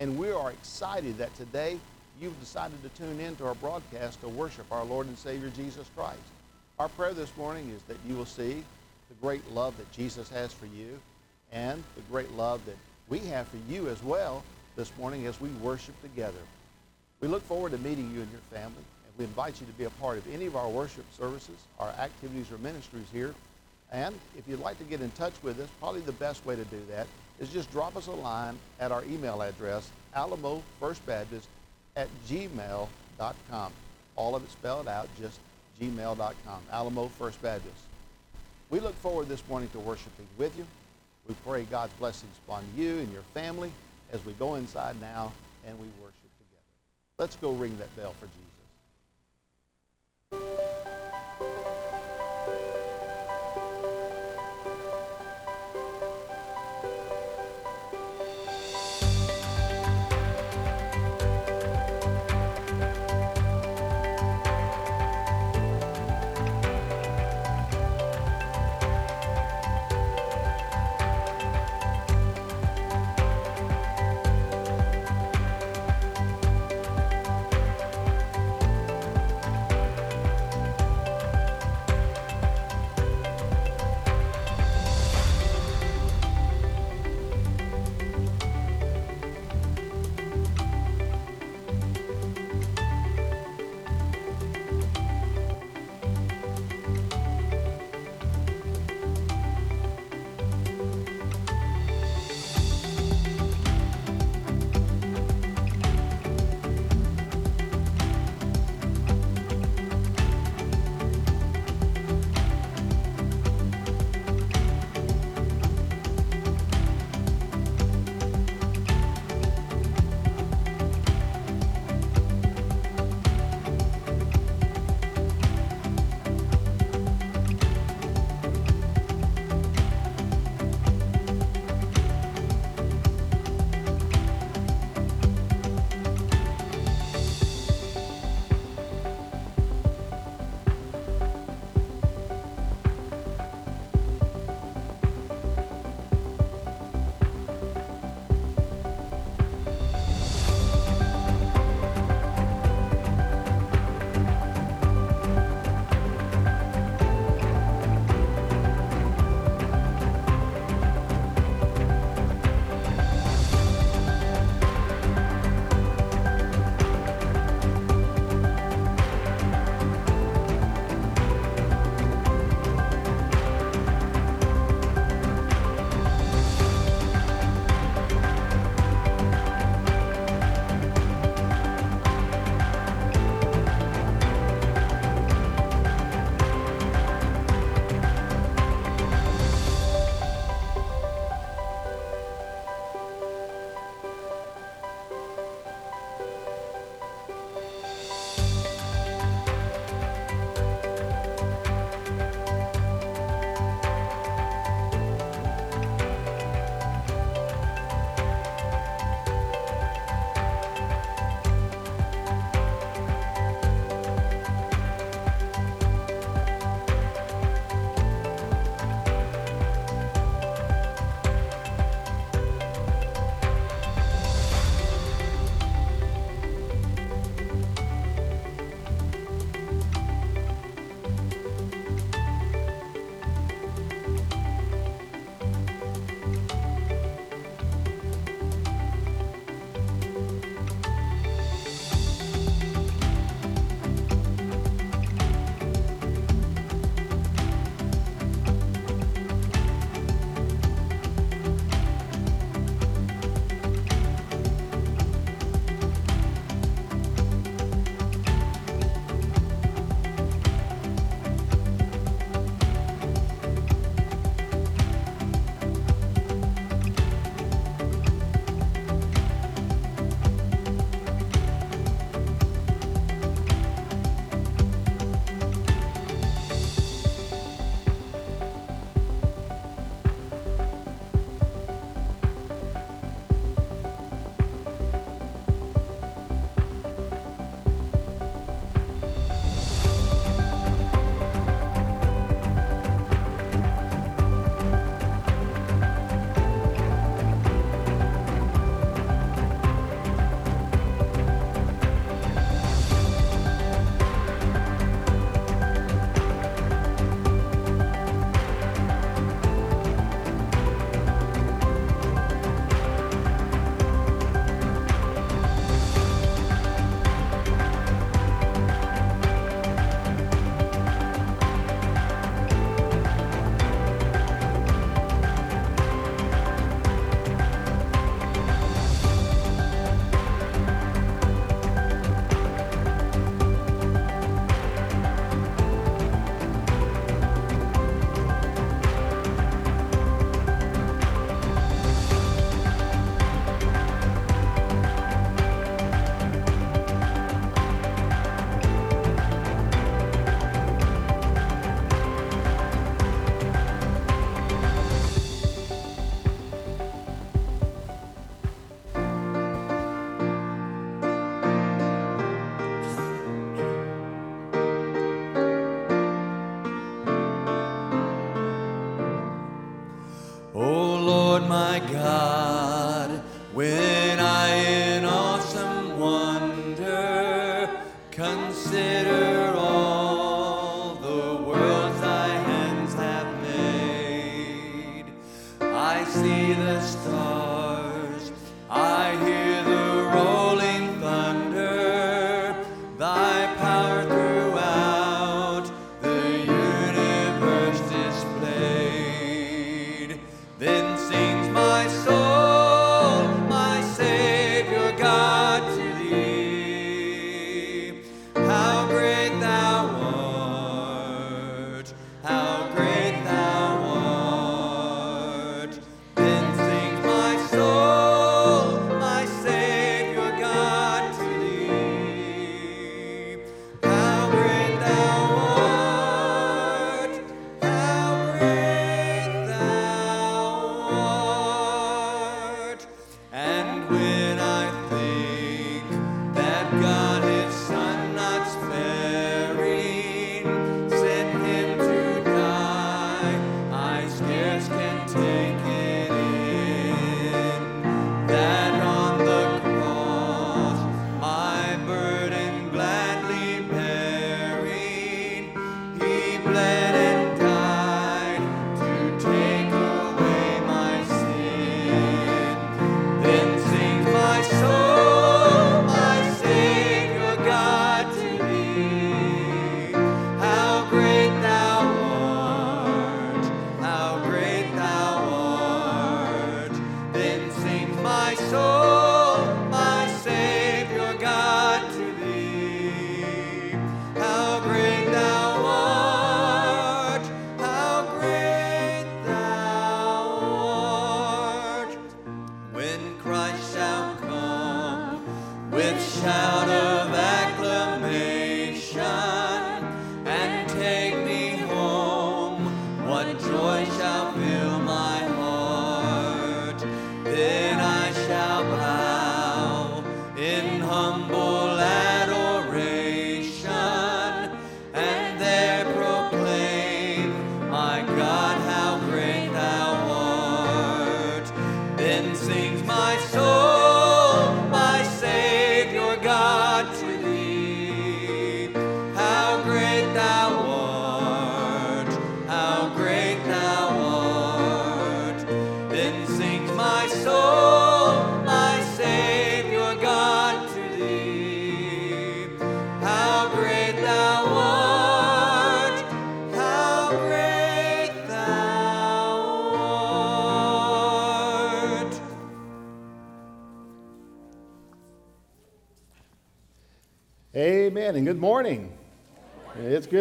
And we are excited that today you've decided to tune in to our broadcast to worship our Lord and Savior Jesus Christ. Our prayer this morning is that you will see the great love that Jesus has for you and the great love that we have for you as well this morning as we worship together. We look forward to meeting you and your family, and we invite you to be a part of any of our worship services, our activities or ministries here and if you'd like to get in touch with us, probably the best way to do that is just drop us a line at our email address, alamofirstbaptist at gmail.com. All of it spelled out, just gmail.com, Alamo First Baptist. We look forward this morning to worshiping with you. We pray God's blessings upon you and your family as we go inside now and we worship together. Let's go ring that bell for Jesus.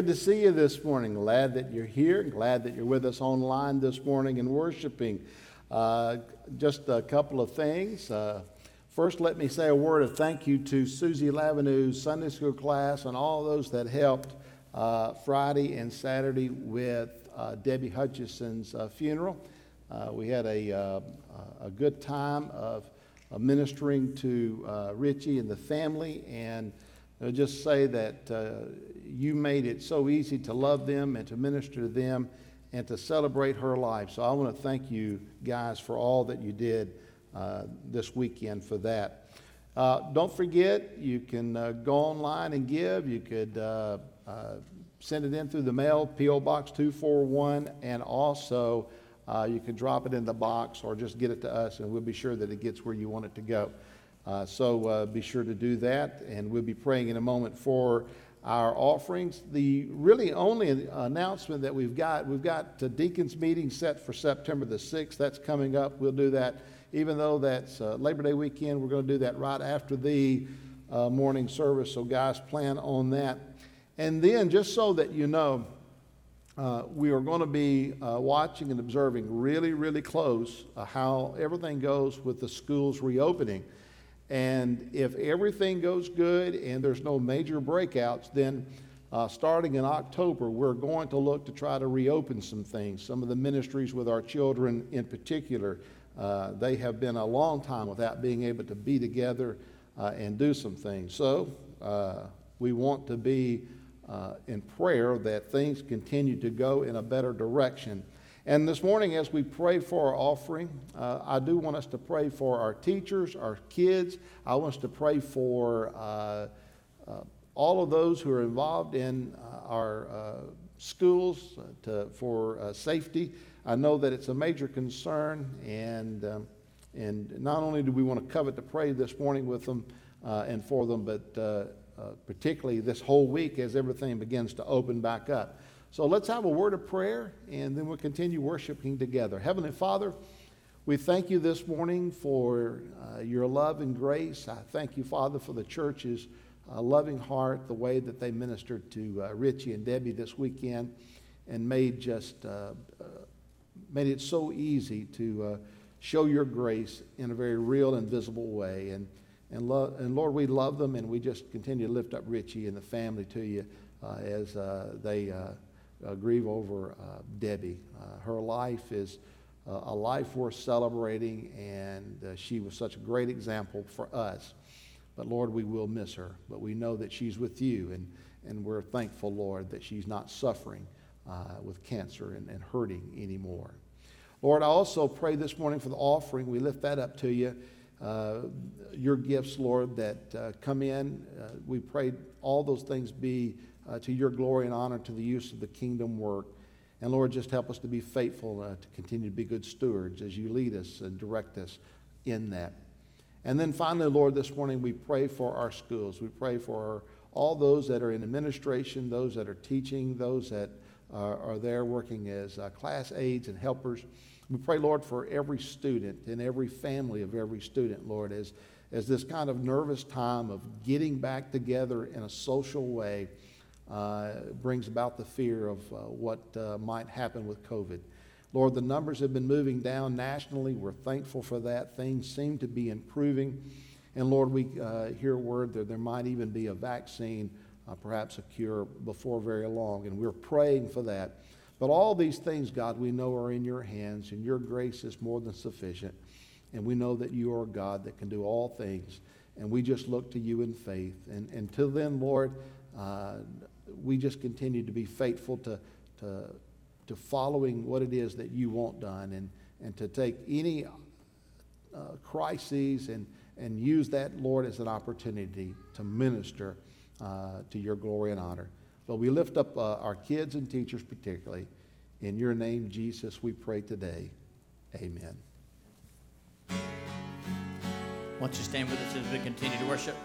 To see you this morning. Glad that you're here. Glad that you're with us online this morning and worshiping. Uh, just a couple of things. Uh, first, let me say a word of thank you to Susie Lavenue's Sunday school class and all those that helped uh, Friday and Saturday with uh, Debbie Hutchison's uh, funeral. Uh, we had a, a good time of ministering to Richie and the family and I'll just say that you made it so easy to love them and to minister to them and to celebrate her life. So I want to thank you guys for all that you did uh, this weekend for that. Uh, don't forget, you can uh, go online and give. You could uh, uh, send it in through the mail, P.O. Box 241, and also you can drop it in the box or just get it to us, and we'll be sure that it gets where you want it to go. Uh, so uh, be sure to do that, and we'll be praying in a moment for our offerings. The really only announcement that we've got, we've got the deacons meeting set for September the 6th. That's coming up. We'll do that, even though that's uh, Labor Day weekend, we're going to do that right after the uh, morning service. So, guys, plan on that. And then, just so that you know, uh, we are going to be uh, watching and observing really, really close uh, how everything goes with the schools reopening. And if everything goes good and there's no major breakouts, then uh, starting in October, we're going to look to try to reopen some things. Some of the ministries with our children in particular, uh, they have been a long time without being able to be together uh, and do some things. So uh, we want to be uh, in prayer that things continue to go in a better direction. And this morning, as we pray for our offering, uh, I do want us to pray for our teachers, our kids. I want us to pray for uh, uh, all of those who are involved in uh, our uh, schools uh, to, for safety. I know that it's a major concern, and, um, and not only do we want to covet to pray this morning with them and for them, but particularly this whole week as everything begins to open back up. So let's have a word of prayer and then we'll continue worshiping together. Heavenly Father, we thank you this morning for uh, your love and grace. I thank you, Father, for the church's uh, loving heart, the way that they ministered to uh, Richie and Debbie this weekend and made just uh, uh, made it so easy to uh, show your grace in a very real and visible way. And, and, lo- and Lord, we love them and we just continue to lift up Richie and the family to you as they uh, grieve over uh, Debbie. Uh, her life is a life worth celebrating, and she was such a great example for us. But Lord, we will miss her. But we know that she's with you, and, and we're thankful, Lord, that she's not suffering with cancer and, and hurting anymore. Lord, I also pray this morning for the offering. We lift that up to you. Uh, your gifts, Lord, that uh, come in. Uh, we pray all those things be uh, to your glory and honor to the use of the kingdom work. And Lord, just help us to be faithful uh, to continue to be good stewards as you lead us and direct us in that. And then finally, Lord, this morning we pray for our schools. We pray for all those that are in administration, those that are teaching, those that are, are there working as uh, class aides and helpers. We pray, Lord, for every student and every family of every student, Lord, as, as this kind of nervous time of getting back together in a social way uh, brings about the fear of uh, what uh, might happen with COVID. Lord, the numbers have been moving down nationally. We're thankful for that. Things seem to be improving. And Lord, we uh, hear word that there might even be a vaccine, uh, perhaps a cure before very long. And we're praying for that. But all these things, God, we know are in your hands, and your grace is more than sufficient. And we know that you are God that can do all things. And we just look to you in faith. And until then, Lord, uh, we just continue to be faithful to, to, to following what it is that you want done and, and to take any uh, crises and, and use that, Lord, as an opportunity to minister uh, to your glory and honor. But we lift up uh, our kids and teachers particularly. In your name, Jesus, we pray today. Amen. Won't you stand with us as we continue to worship?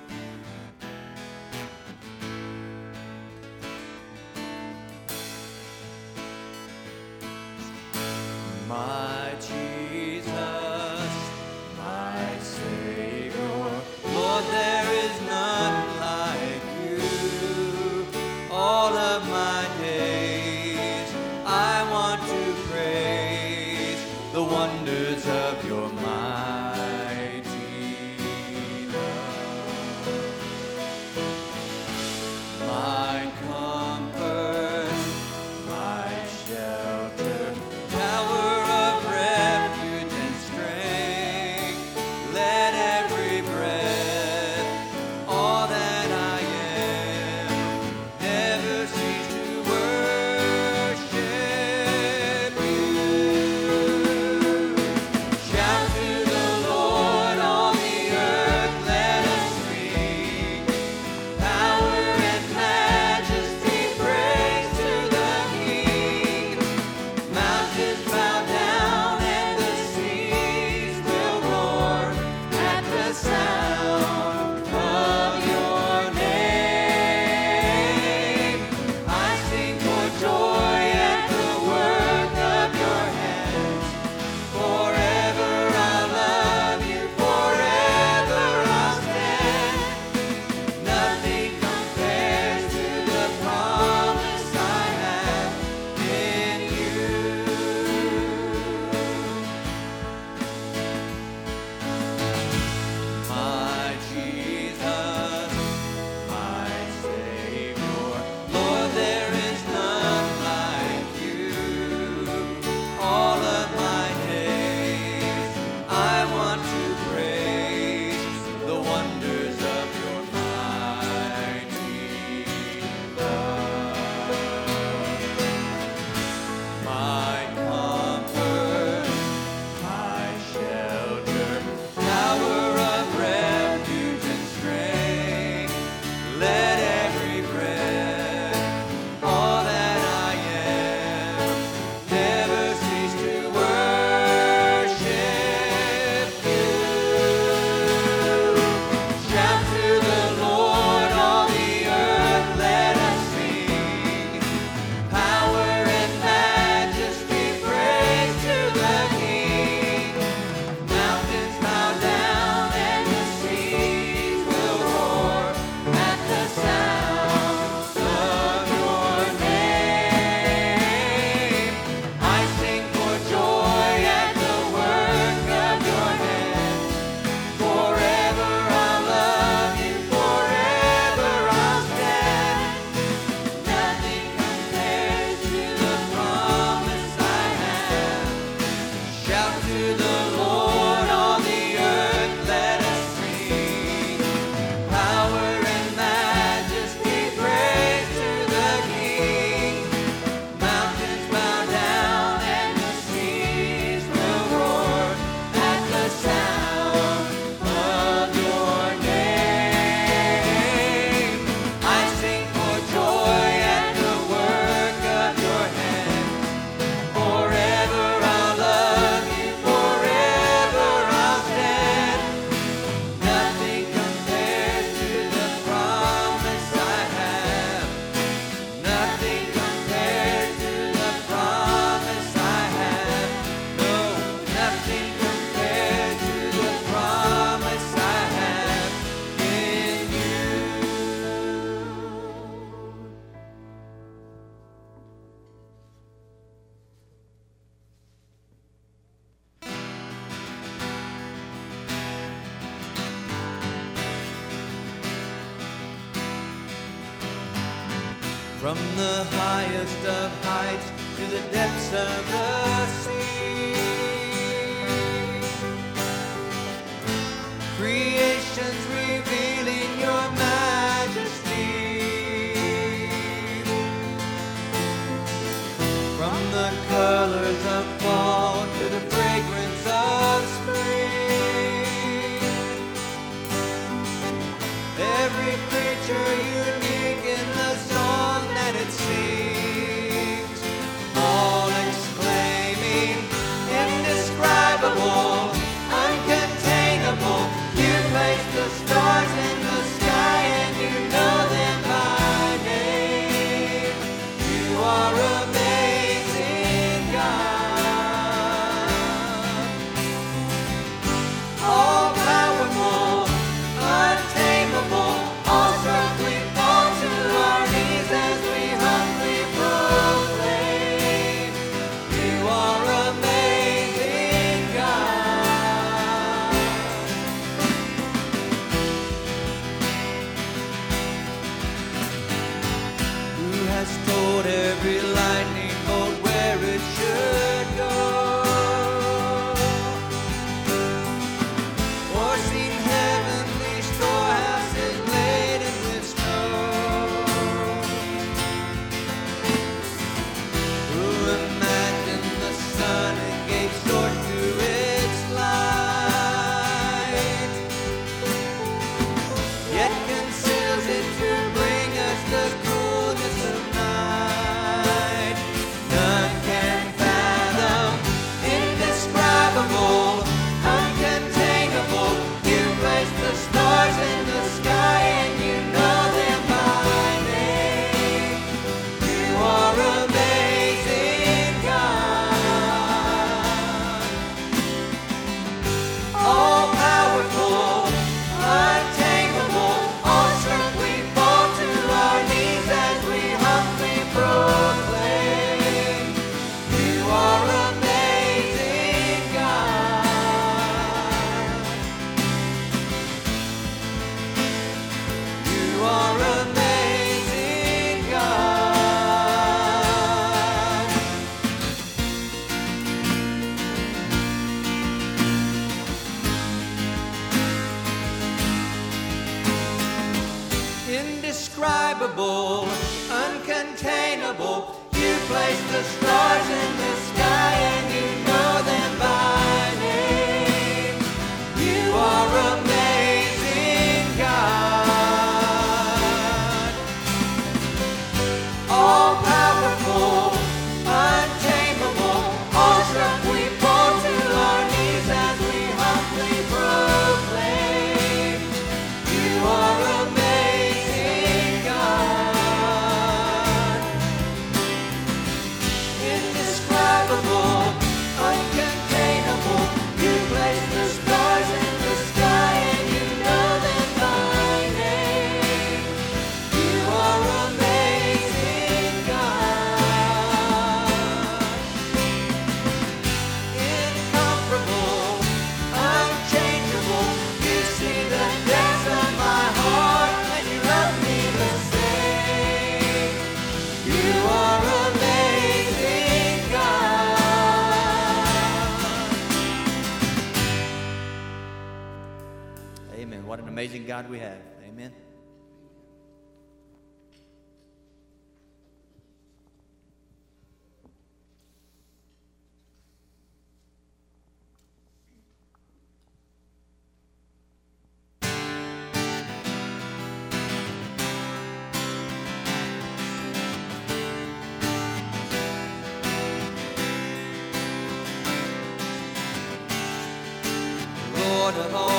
Of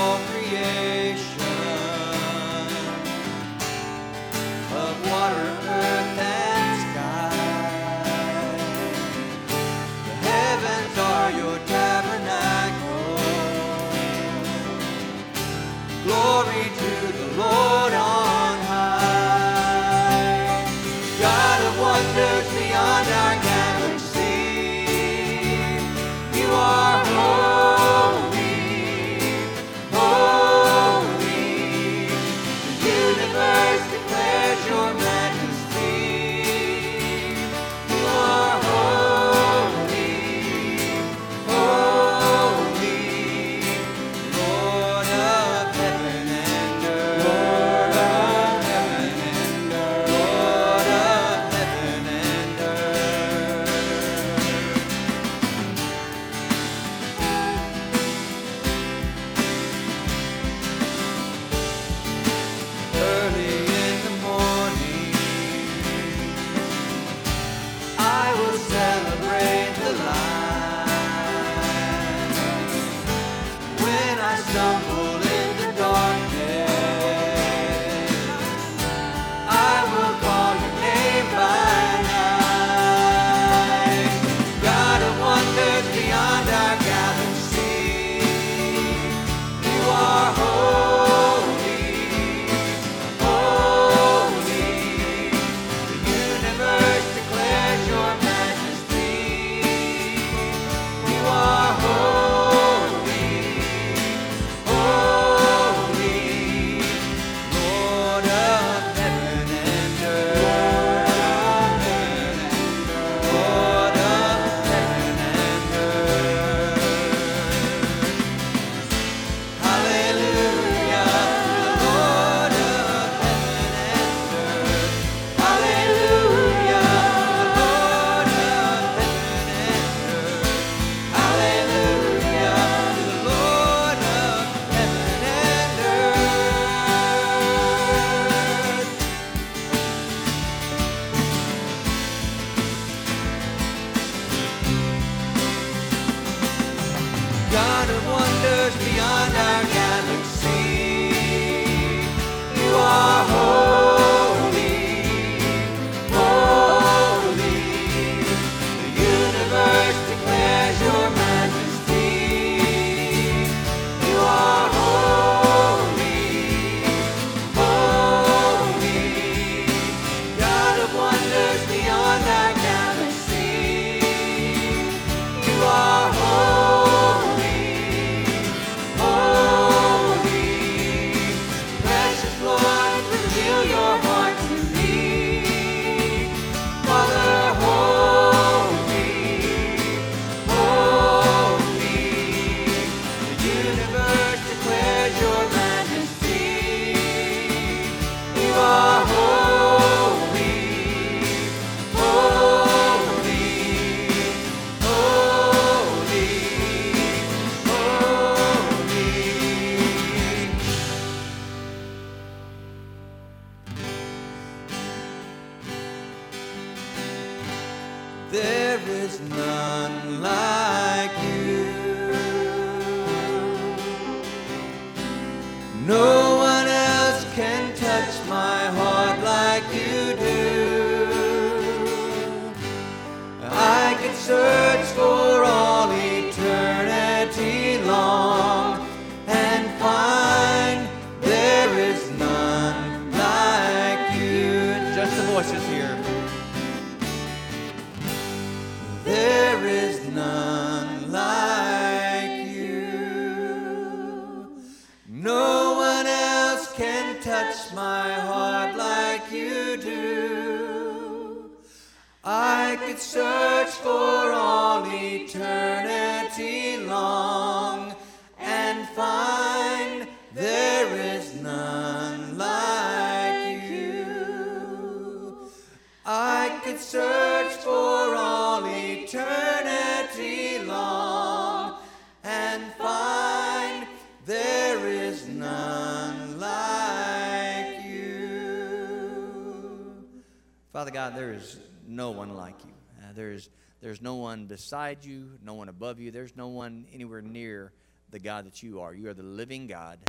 There is no one like you. Uh, there's, there's no one beside you, no one above you. There's no one anywhere near the God that you are. You are the living God,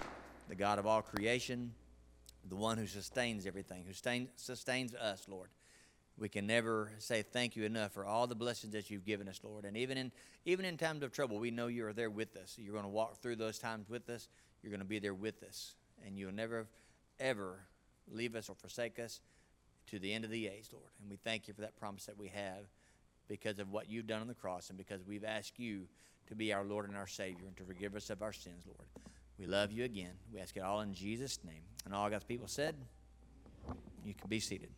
the God of all creation, the one who sustains everything, who sustain, sustains us, Lord. We can never say thank you enough for all the blessings that you've given us, Lord. And even in even in times of trouble, we know you are there with us. You're going to walk through those times with us. You're going to be there with us, and you'll never, ever leave us or forsake us to the end of the age, Lord. And we thank you for that promise that we have because of what you've done on the cross and because we've asked you to be our Lord and our Savior and to forgive us of our sins, Lord. We love you again. We ask it all in Jesus' name. And all God's people said, you can be seated.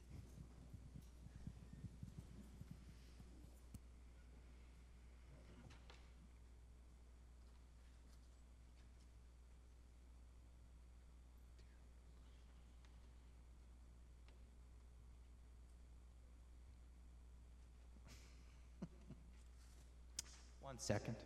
One second.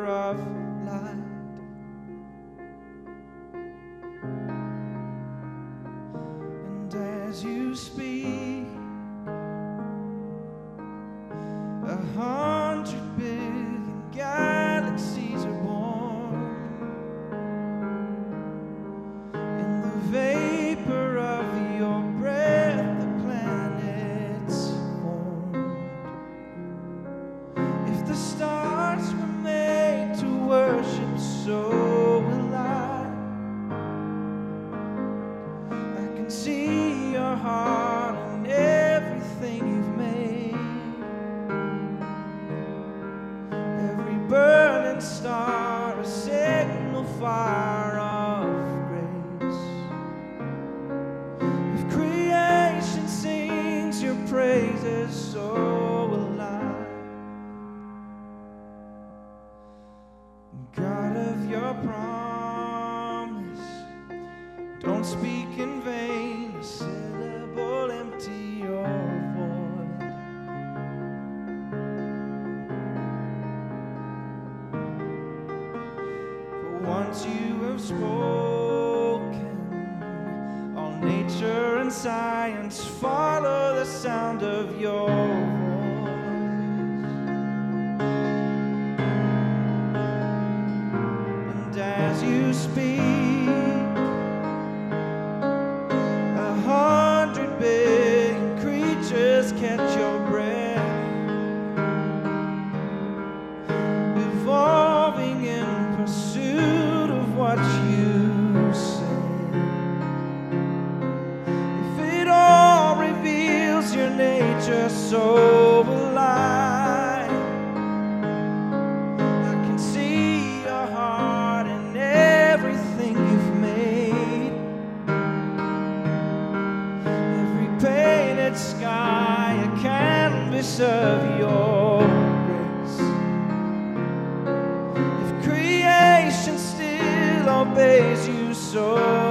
obeys you so.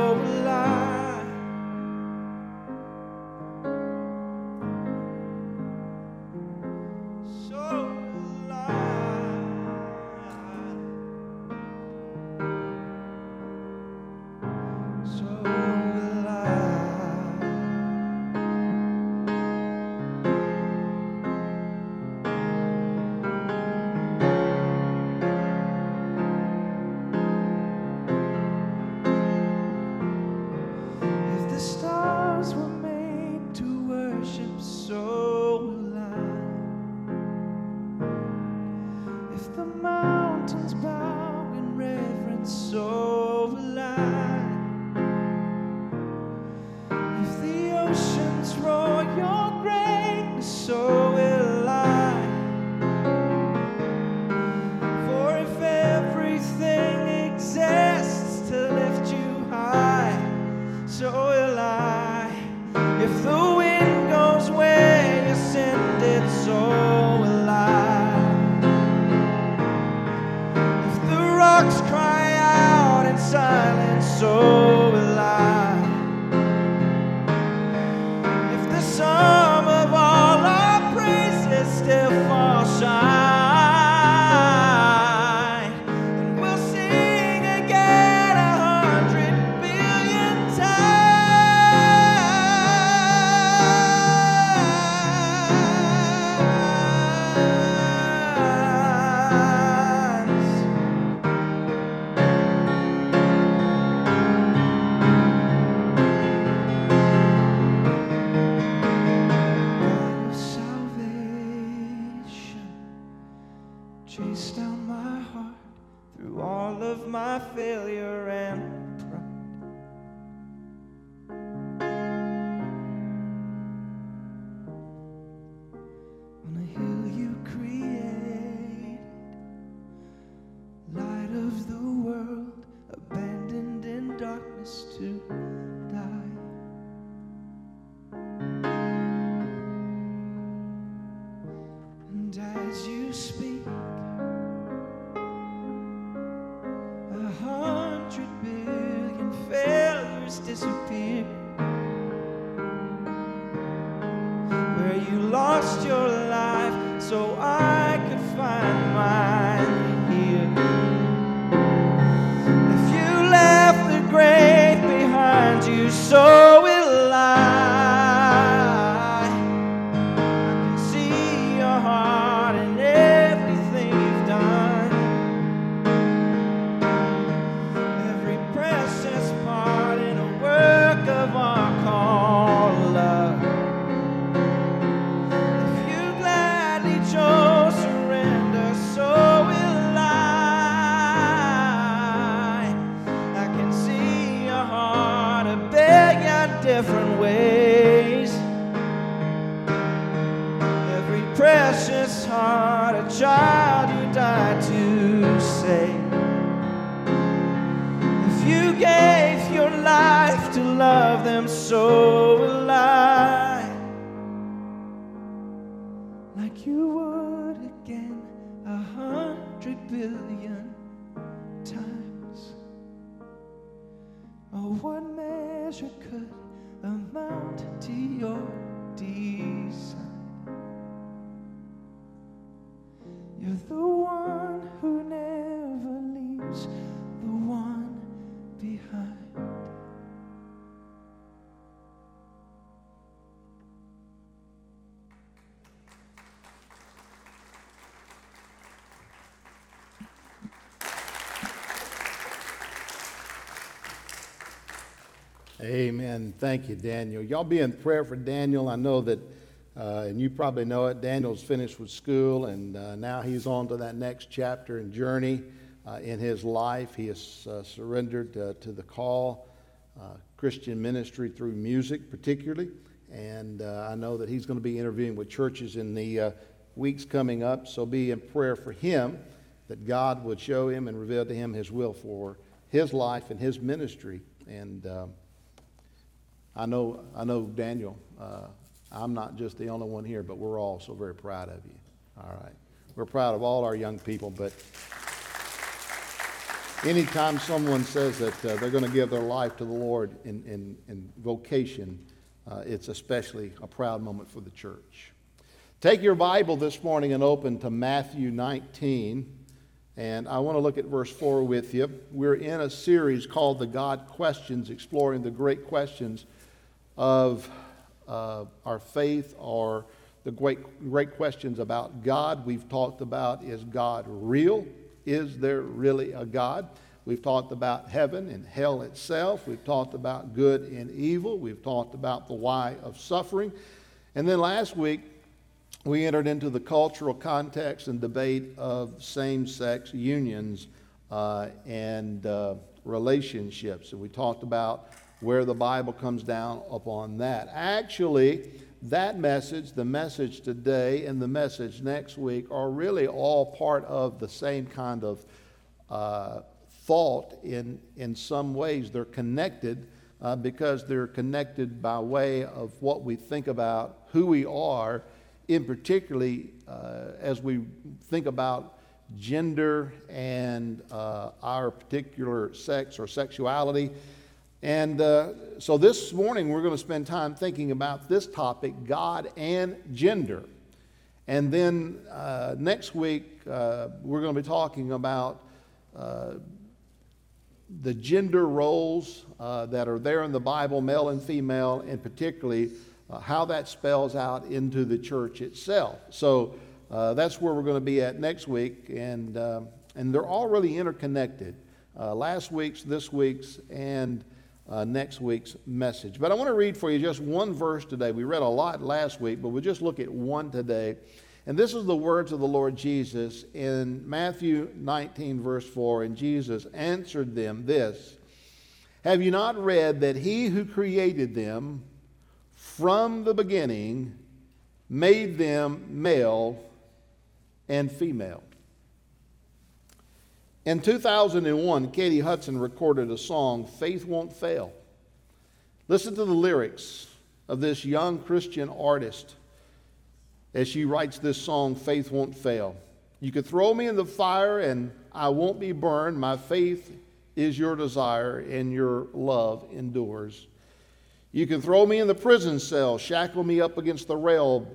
lost your life so I could find mine here. If you left the grave behind you, so Thank you, Daniel. Y'all be in prayer for Daniel. I know that, uh, and you probably know it, Daniel's finished with school, and uh, now he's on to that next chapter and journey uh, in his life. He has uh, surrendered uh, to the call, uh, Christian ministry through music, particularly. And I know that he's going to be interviewing with churches in the weeks coming up, so be in prayer for him that God would show him and reveal to him his will for his life and his ministry. And um, I know, I know Daniel, uh, I'm not just the only one here, but we're all so very proud of you. All right. We're proud of all our young people, but anytime someone says that uh, they're going to give their life to the Lord in, in, in vocation, uh, it's especially a proud moment for the church. Take your Bible this morning and open to Matthew 19. And I want to look at verse 4 with you. We're in a series called The God Questions, exploring the great questions of uh, our faith or the great, great questions about God. We've talked about is God real? Is there really a God? We've talked about heaven and hell itself. We've talked about good and evil. We've talked about the why of suffering. And then last week, we entered into the cultural context and debate of same sex unions uh, and uh, relationships. And we talked about where the Bible comes down upon that. Actually, that message, the message today, and the message next week are really all part of the same kind of uh, thought in, in some ways. They're connected uh, because they're connected by way of what we think about who we are, in particularly uh, as we think about gender and uh, our particular sex or sexuality. And uh, so this morning we're going to spend time thinking about this topic God and gender. And then uh, next week uh, we're going to be talking about uh, the gender roles uh, that are there in the Bible, male and female, and particularly uh, how that spells out into the church itself. So that's where we're going to be at next week. And, and they're all really interconnected. last week's, this week's, and uh, next week's message. But I want to read for you just one verse today. We read a lot last week, but we'll just look at one today. And this is the words of the Lord Jesus in Matthew 19, verse 4. And Jesus answered them this Have you not read that he who created them from the beginning made them male and female? In 2001, Katy Hudson recorded a song, Faith Won't Fail. Listen to the lyrics of this young Christian artist as she writes this song, Faith Won't Fail. You could throw me in the fire and I won't be burned. My faith is your desire and your love endures. You can throw me in the prison cell, shackle me up against the rail,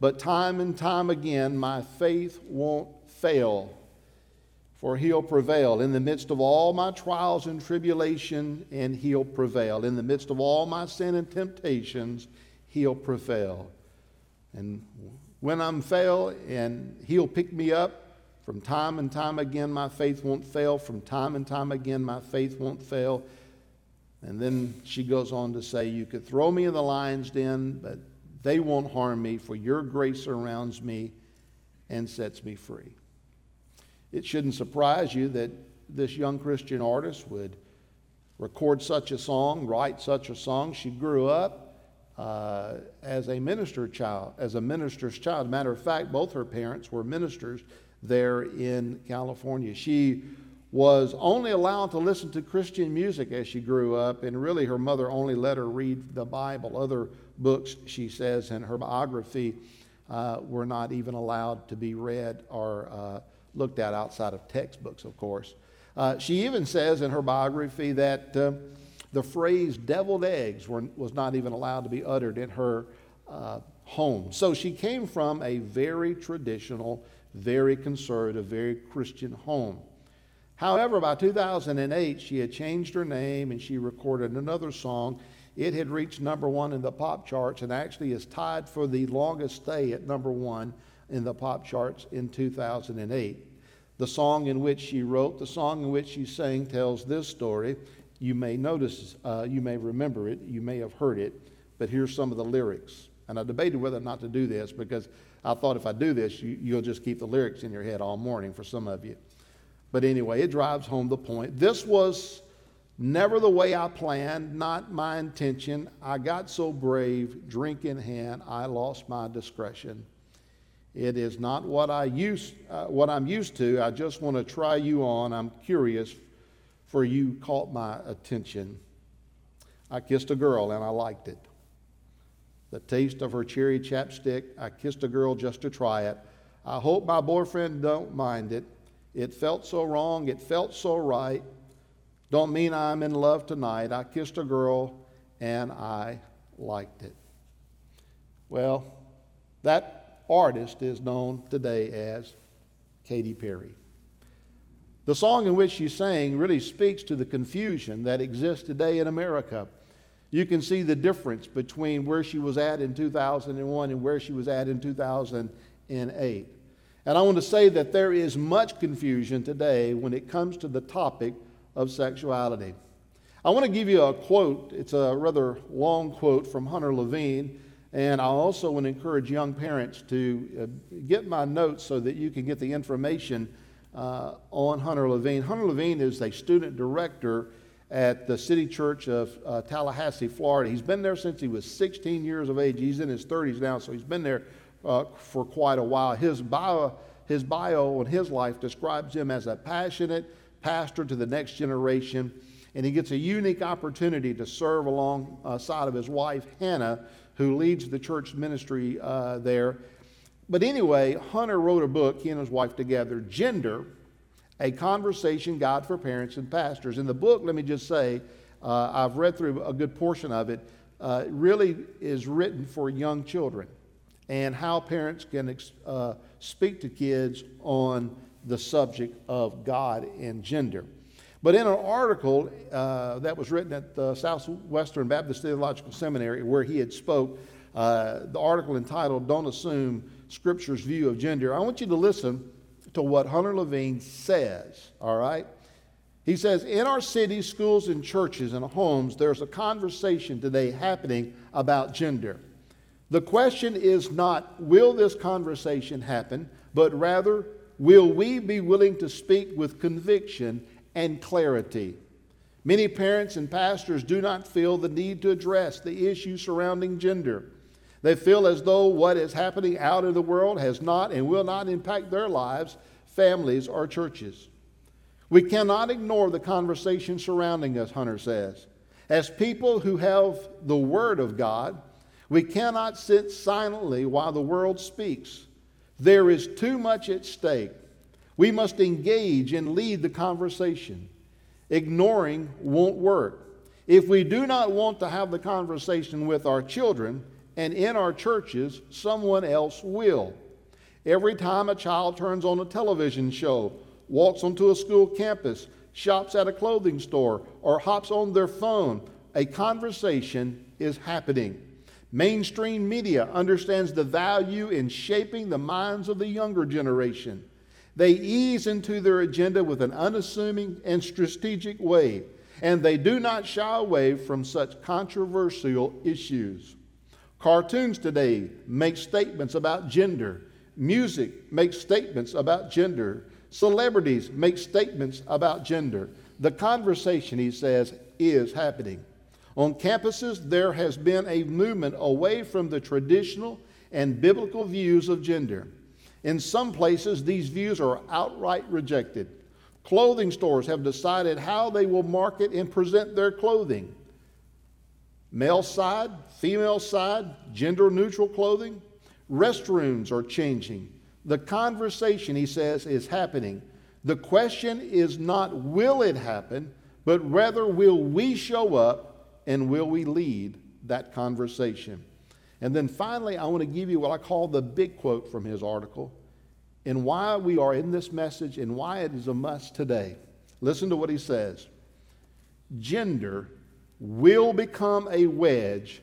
but time and time again, my faith won't fail for he'll prevail. In the midst of all my trials and tribulation, and he'll prevail. In the midst of all my sin and temptations, he'll prevail. And when I'm fail and he'll pick me up, from time and time again my faith won't fail. From time and time again my faith won't fail. And then she goes on to say, You could throw me in the lion's den, but they won't harm me, for your grace surrounds me and sets me free. It shouldn't surprise you that this young Christian artist would record such a song, write such a song. She grew up uh, as a minister child, as a minister's child. Matter of fact, both her parents were ministers there in California. She was only allowed to listen to Christian music as she grew up, and really her mother only let her read the Bible. Other books, she says in her biography, uh, were not even allowed to be read or uh, looked at outside of textbooks, of course. Uh, she even says in her biography that uh, the phrase deviled eggs were, was not even allowed to be uttered in her uh, home. So she came from a very traditional, very conservative, very Christian home. However, by 2008, she had changed her name and she recorded another song. It had reached number one in the pop charts and actually is tied for the longest stay at number one in the pop charts in 2008. The song in which she wrote, the song in which she sang, tells this story. You may notice, uh, you may remember it, you may have heard it, but here's some of the lyrics. And I debated whether or not to do this because I thought if I do this, you, you'll just keep the lyrics in your head all morning for some of you. But anyway, it drives home the point. This was never the way I planned, not my intention. I got so brave, drink in hand, I lost my discretion. It is not what, I used, uh, what I'm used to. I just want to try you on. I'm curious, for you caught my attention. I kissed a girl and I liked it. the taste of her cherry chapstick. I kissed a girl just to try it. I hope my boyfriend don't mind it. It felt so wrong, it felt so right. Don't mean I'm in love tonight. I kissed a girl and I liked it. Well, that artist is known today as Katy Perry. The song in which she sang really speaks to the confusion that exists today in America. You can see the difference between where she was at in 2001 and where she was at in 2008. And I want to say that there is much confusion today when it comes to the topic of sexuality. I want to give you a quote. It's a rather long quote from Hunter Levine. And I also want to encourage young parents to uh, get my notes so that you can get the information uh, on Hunter Levine. Hunter Levine is a student director at the City Church of uh, Tallahassee, Florida. He's been there since he was 16 years of age. He's in his 30s now, so he's been there uh, for quite a while. His bio, his bio and his life describes him as a passionate pastor to the next generation, and he gets a unique opportunity to serve alongside of his wife, Hannah, who leads the church ministry uh, there. But anyway, Hunter wrote a book, he and his wife together, Gender, a conversation guide for parents and pastors. In the book, let me just say, uh, I've read through a good portion of it, uh, it really is written for young children and how parents can uh, speak to kids on the subject of God and gender. But in an article uh, that was written at the Southwestern Baptist Theological Seminary, where he had spoke, uh, the article entitled "Don't Assume Scripture's View of Gender," I want you to listen to what Hunter Levine says. All right. He says, in our cities, schools, and churches and homes, there's a conversation today happening about gender. The question is not, will this conversation happen, but rather, will we be willing to speak with conviction and clarity? Many parents and pastors do not feel the need to address the issue surrounding gender. They feel as though what is happening out in the world has not and will not impact their lives, families, or churches. We cannot ignore the conversation surrounding us, Hunter says. As people who have the Word of God, we cannot sit silently while the world speaks. There is too much at stake. We must engage and lead the conversation. Ignoring won't work. If we do not want to have the conversation with our children and in our churches, someone else will. Every time a child turns on a television show, walks onto a school campus, shops at a clothing store, or hops on their phone, a conversation is happening. Mainstream media understands the value in shaping the minds of the younger generation. They ease into their agenda with an unassuming and strategic way, and they do not shy away from such controversial issues. Cartoons today make statements about gender. Music makes statements about gender. Celebrities make statements about gender. The conversation, he says, is happening. On campuses, there has been a movement away from the traditional and biblical views of gender. In some places, these views are outright rejected. Clothing stores have decided how they will market and present their clothing male side, female side, gender neutral clothing. Restrooms are changing. The conversation, he says, is happening. The question is not will it happen, but rather will we show up and will we lead that conversation? And then finally, I want to give you what I call the big quote from his article and why we are in this message and why it is a must today. Listen to what he says Gender will become a wedge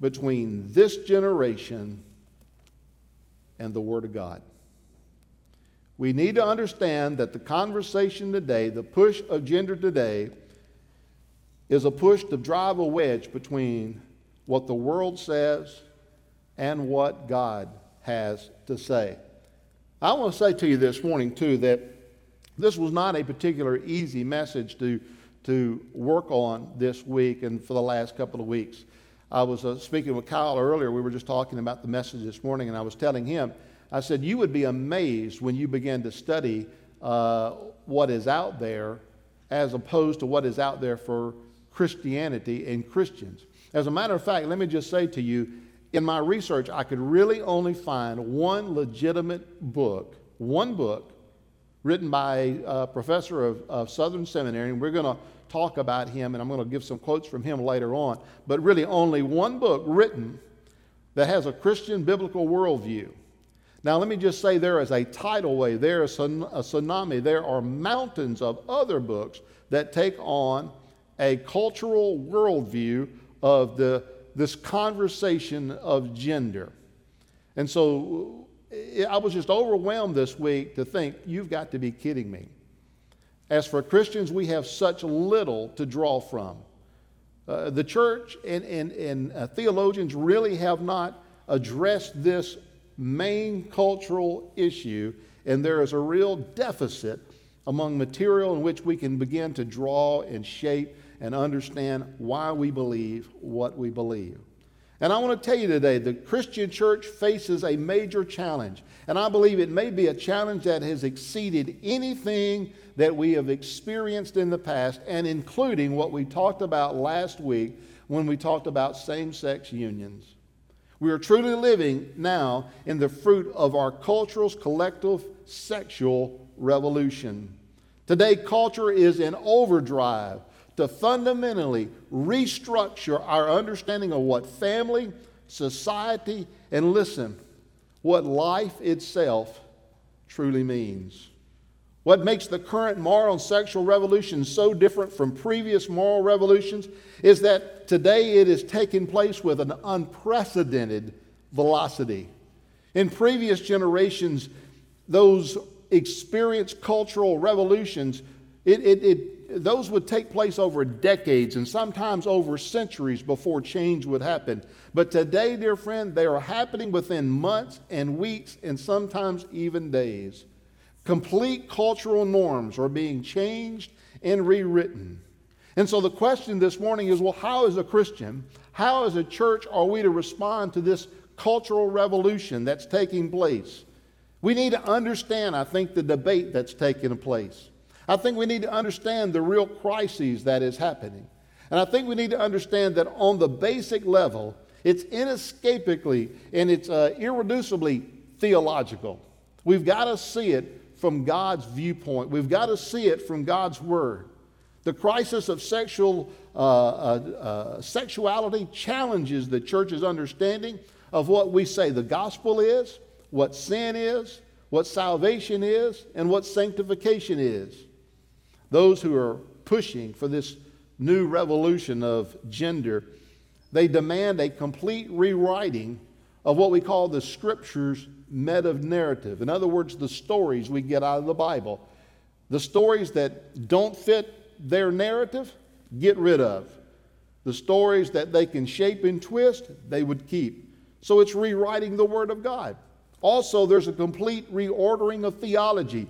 between this generation and the Word of God. We need to understand that the conversation today, the push of gender today, is a push to drive a wedge between what the world says and what God has to say. I want to say to you this morning, too, that this was not a particular easy message to, to work on this week and for the last couple of weeks. I was uh, speaking with Kyle earlier. We were just talking about the message this morning, and I was telling him, I said, You would be amazed when you begin to study uh, what is out there as opposed to what is out there for Christianity and Christians. As a matter of fact, let me just say to you in my research, I could really only find one legitimate book, one book written by a professor of, of Southern Seminary, and we're going to talk about him, and I'm going to give some quotes from him later on, but really only one book written that has a Christian biblical worldview. Now, let me just say there is a tidal wave, there is a tsunami, there are mountains of other books that take on a cultural worldview of the, this conversation of gender. And so I was just overwhelmed this week to think, you've got to be kidding me. As for Christians, we have such little to draw from. Uh, the church and, and, and uh, theologians really have not addressed this main cultural issue, and there is a real deficit among material in which we can begin to draw and shape and understand why we believe what we believe. And I want to tell you today the Christian church faces a major challenge. And I believe it may be a challenge that has exceeded anything that we have experienced in the past, and including what we talked about last week when we talked about same sex unions. We are truly living now in the fruit of our culture's collective sexual revolution. Today, culture is in overdrive to fundamentally restructure our understanding of what family, society, and listen, what life itself truly means. What makes the current moral and sexual revolution so different from previous moral revolutions is that today it is taking place with an unprecedented velocity. In previous generations, those experienced cultural revolutions, it, it, it, those would take place over decades and sometimes over centuries before change would happen. But today, dear friend, they are happening within months and weeks and sometimes even days. Complete cultural norms are being changed and rewritten. And so the question this morning is well, how, as a Christian, how, as a church, are we to respond to this cultural revolution that's taking place? We need to understand, I think, the debate that's taking place. I think we need to understand the real crises that is happening. And I think we need to understand that on the basic level, it's inescapably and it's uh, irreducibly theological. We've got to see it from God's viewpoint. We've got to see it from God's Word. The crisis of sexual, uh, uh, uh, sexuality challenges the church's understanding of what we say the gospel is, what sin is, what salvation is, and what sanctification is. Those who are pushing for this new revolution of gender, they demand a complete rewriting of what we call the scriptures meta narrative. In other words, the stories we get out of the Bible. The stories that don't fit their narrative, get rid of. The stories that they can shape and twist, they would keep. So it's rewriting the Word of God. Also, there's a complete reordering of theology.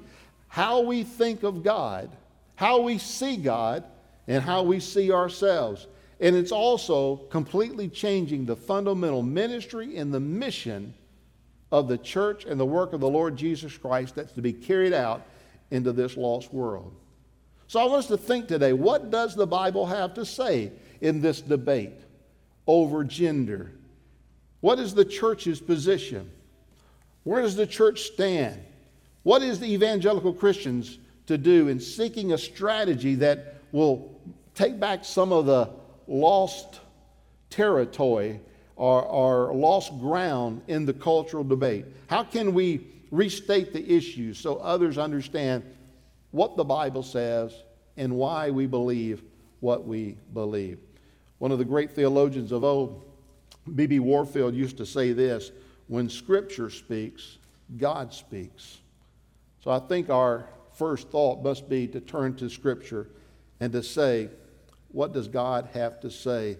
How we think of God, how we see God, and how we see ourselves. And it's also completely changing the fundamental ministry and the mission of the church and the work of the Lord Jesus Christ that's to be carried out into this lost world. So I want us to think today what does the Bible have to say in this debate over gender? What is the church's position? Where does the church stand? What is the evangelical Christians to do in seeking a strategy that will take back some of the lost territory or, or lost ground in the cultural debate? How can we restate the issues so others understand what the Bible says and why we believe what we believe? One of the great theologians of old, B.B. Warfield, used to say this when Scripture speaks, God speaks. So I think our first thought must be to turn to Scripture and to say, what does God have to say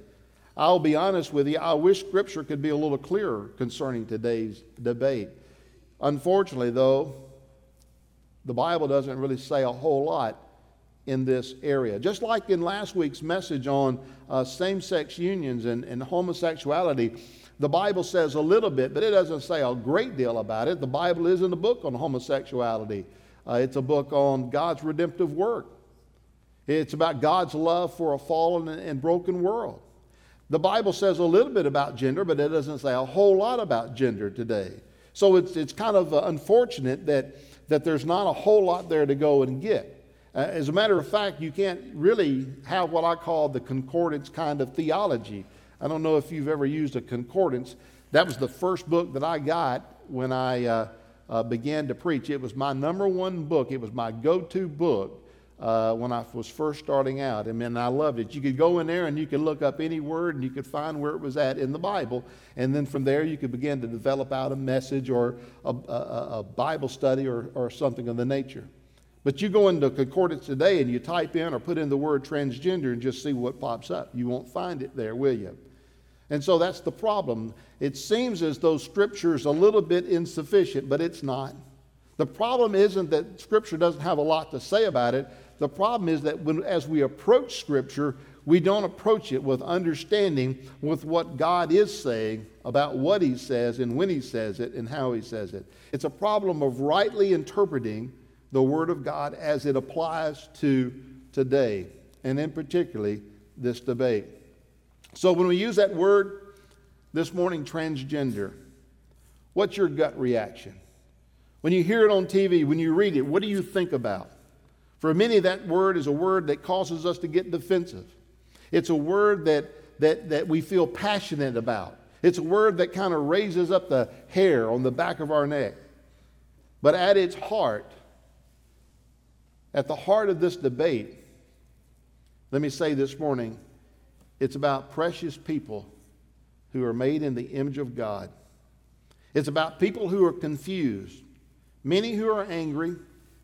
I'll be honest with you, I wish Scripture could be a little clearer concerning today's debate. Unfortunately, though, the Bible doesn't really say a whole lot in this area. Just like in last week's message on uh, same sex unions and, and homosexuality, the Bible says a little bit, but it doesn't say a great deal about it. The Bible isn't a book on homosexuality, uh, it's a book on God's redemptive work. It's about God's love for a fallen and broken world. The Bible says a little bit about gender, but it doesn't say a whole lot about gender today. So it's, it's kind of uh, unfortunate that, that there's not a whole lot there to go and get. Uh, as a matter of fact, you can't really have what I call the concordance kind of theology. I don't know if you've ever used a concordance. That was the first book that I got when I uh, uh, began to preach. It was my number one book, it was my go to book. Uh, when I was first starting out. And man, I loved it. You could go in there and you could look up any word and you could find where it was at in the Bible. And then from there, you could begin to develop out a message or a, a, a Bible study or, or something of the nature. But you go into concordance today and you type in or put in the word transgender and just see what pops up. You won't find it there, will you? And so that's the problem. It seems as though Scripture is a little bit insufficient, but it's not. The problem isn't that Scripture doesn't have a lot to say about it. The problem is that when, as we approach Scripture, we don't approach it with understanding with what God is saying about what He says and when He says it and how He says it. It's a problem of rightly interpreting the Word of God as it applies to today, and in particularly this debate. So when we use that word this morning, transgender, what's your gut reaction? When you hear it on TV, when you read it, what do you think about? For many, that word is a word that causes us to get defensive. It's a word that, that, that we feel passionate about. It's a word that kind of raises up the hair on the back of our neck. But at its heart, at the heart of this debate, let me say this morning, it's about precious people who are made in the image of God. It's about people who are confused, many who are angry,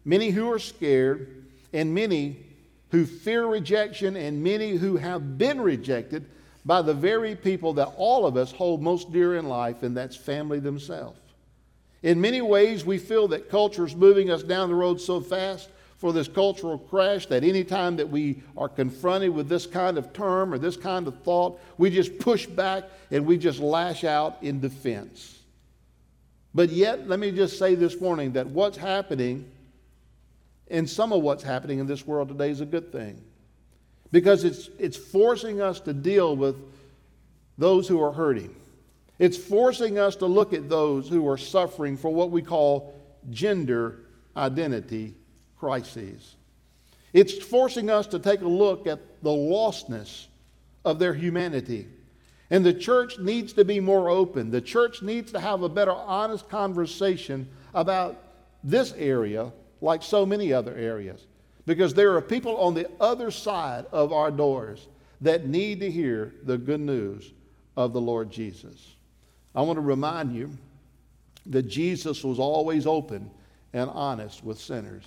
many who are scared, and many who fear rejection, and many who have been rejected by the very people that all of us hold most dear in life, and that's family themselves. In many ways, we feel that culture is moving us down the road so fast for this cultural crash that anytime that we are confronted with this kind of term or this kind of thought, we just push back and we just lash out in defense. But yet, let me just say this morning that what's happening and some of what's happening in this world today is a good thing because it's, it's forcing us to deal with those who are hurting. It's forcing us to look at those who are suffering for what we call gender identity crises. It's forcing us to take a look at the lostness of their humanity. And the church needs to be more open. The church needs to have a better, honest conversation about this area like so many other areas. Because there are people on the other side of our doors that need to hear the good news of the Lord Jesus. I want to remind you that Jesus was always open and honest with sinners.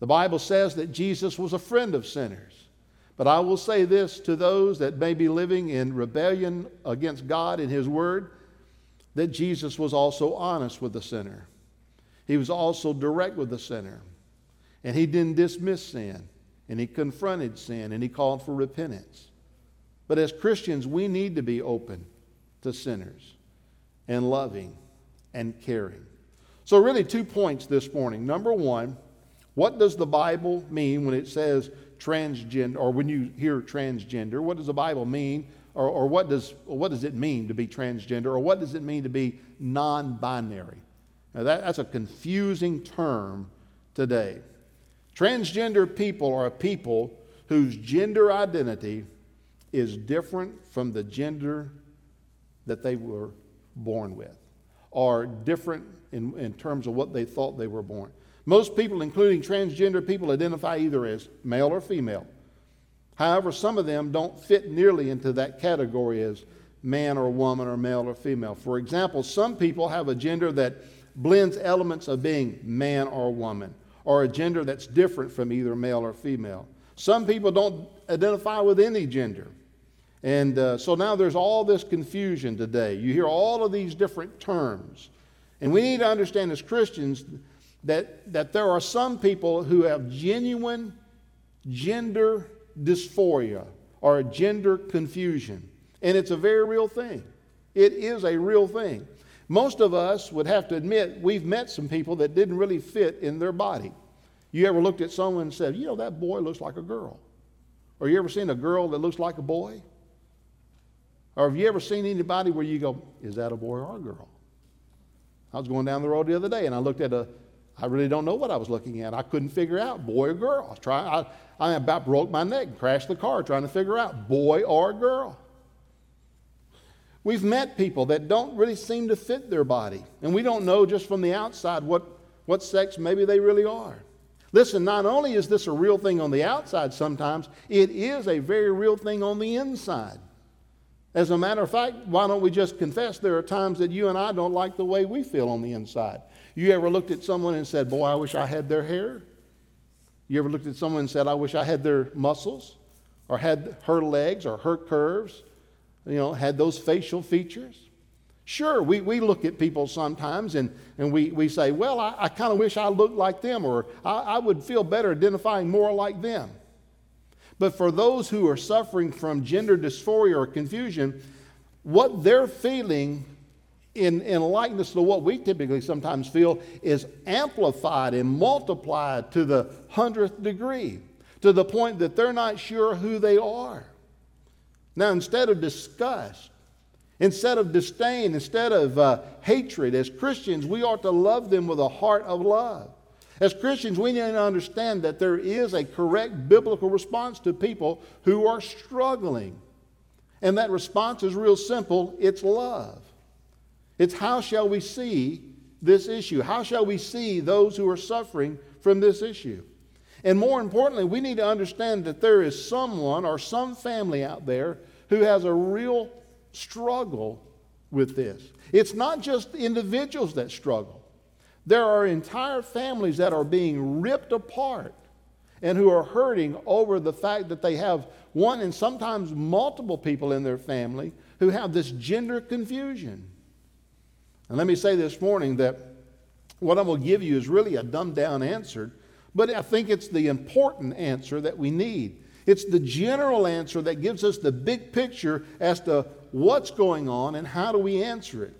The Bible says that Jesus was a friend of sinners. But I will say this to those that may be living in rebellion against God and His Word that Jesus was also honest with the sinner. He was also direct with the sinner. And he didn't dismiss sin, and he confronted sin, and he called for repentance. But as Christians, we need to be open to sinners and loving and caring. So, really, two points this morning. Number one, what does the Bible mean when it says transgender, or when you hear transgender? What does the Bible mean? Or, or what, does, what does it mean to be transgender? Or what does it mean to be non binary? Now, that, that's a confusing term today. Transgender people are people whose gender identity is different from the gender that they were born with, or different in, in terms of what they thought they were born. Most people, including transgender people, identify either as male or female. However, some of them don't fit nearly into that category as man or woman or male or female. For example, some people have a gender that blends elements of being man or woman or a gender that's different from either male or female. Some people don't identify with any gender. And uh, so now there's all this confusion today. You hear all of these different terms. And we need to understand as Christians that, that there are some people who have genuine gender dysphoria or gender confusion. And it's a very real thing. It is a real thing. Most of us would have to admit we've met some people that didn't really fit in their body. You ever looked at someone and said, you know, that boy looks like a girl? Or you ever seen a girl that looks like a boy? Or have you ever seen anybody where you go, is that a boy or a girl? I was going down the road the other day and I looked at a, I really don't know what I was looking at. I couldn't figure out boy or girl. I was trying, I, I about broke my neck and crashed the car trying to figure out boy or girl. We've met people that don't really seem to fit their body, and we don't know just from the outside what, what sex maybe they really are. Listen, not only is this a real thing on the outside sometimes, it is a very real thing on the inside. As a matter of fact, why don't we just confess there are times that you and I don't like the way we feel on the inside? You ever looked at someone and said, Boy, I wish I had their hair? You ever looked at someone and said, I wish I had their muscles, or had her legs, or her curves, you know, had those facial features? Sure, we, we look at people sometimes and, and we, we say, Well, I, I kind of wish I looked like them, or I, I would feel better identifying more like them. But for those who are suffering from gender dysphoria or confusion, what they're feeling in, in likeness to what we typically sometimes feel is amplified and multiplied to the hundredth degree, to the point that they're not sure who they are. Now, instead of disgust, instead of disdain, instead of uh, hatred, as Christians, we ought to love them with a heart of love. As Christians, we need to understand that there is a correct biblical response to people who are struggling. And that response is real simple it's love. It's how shall we see this issue? How shall we see those who are suffering from this issue? And more importantly, we need to understand that there is someone or some family out there who has a real struggle with this. It's not just individuals that struggle. There are entire families that are being ripped apart and who are hurting over the fact that they have one and sometimes multiple people in their family who have this gender confusion. And let me say this morning that what I'm going to give you is really a dumbed down answer, but I think it's the important answer that we need. It's the general answer that gives us the big picture as to what's going on and how do we answer it.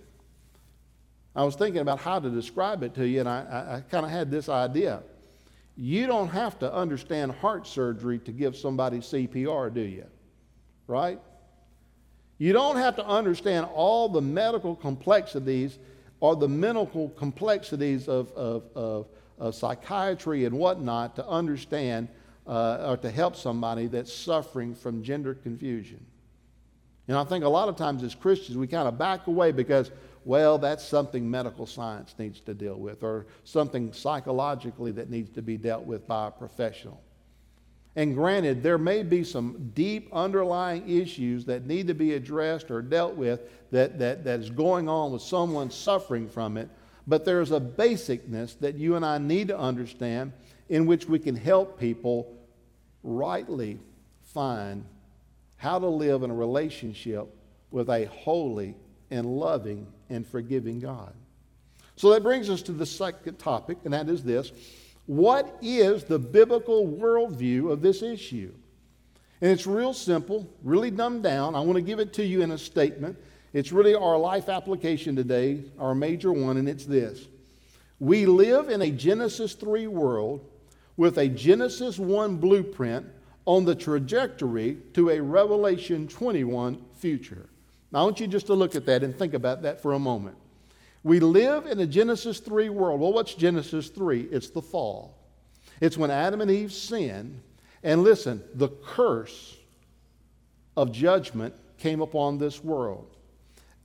I was thinking about how to describe it to you, and I, I, kind of had this idea. You don't have to understand heart surgery to give somebody CPR, do you? Right? You don't have to understand all the medical complexities or the mental complexities of, of, of, of psychiatry and whatnot to understand uh, or to help somebody that's suffering from gender confusion. And I think a lot of times as Christians, we kind of back away because well, that's something medical science needs to deal with, or something psychologically that needs to be dealt with by a professional. And granted, there may be some deep underlying issues that need to be addressed or dealt with that, that, that is going on with someone suffering from it, but there's a basicness that you and I need to understand in which we can help people rightly find how to live in a relationship with a holy and loving and forgiving God. So that brings us to the second topic, and that is this What is the biblical worldview of this issue? And it's real simple, really dumbed down. I want to give it to you in a statement. It's really our life application today, our major one, and it's this. We live in a Genesis 3 world with a Genesis 1 blueprint on the trajectory to a Revelation 21 future. Now, I want you just to look at that and think about that for a moment. We live in a Genesis 3 world. Well, what's Genesis 3? It's the fall. It's when Adam and Eve sinned. And listen, the curse of judgment came upon this world.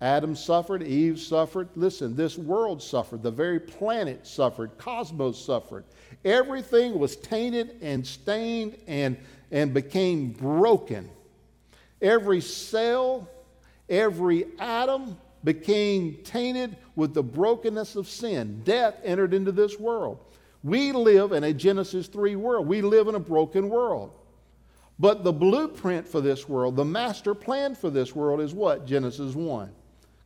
Adam suffered, Eve suffered. Listen, this world suffered. The very planet suffered. Cosmos suffered. Everything was tainted and stained and, and became broken. Every cell, Every atom became tainted with the brokenness of sin. Death entered into this world. We live in a Genesis 3 world. We live in a broken world. But the blueprint for this world, the master plan for this world is what? Genesis 1.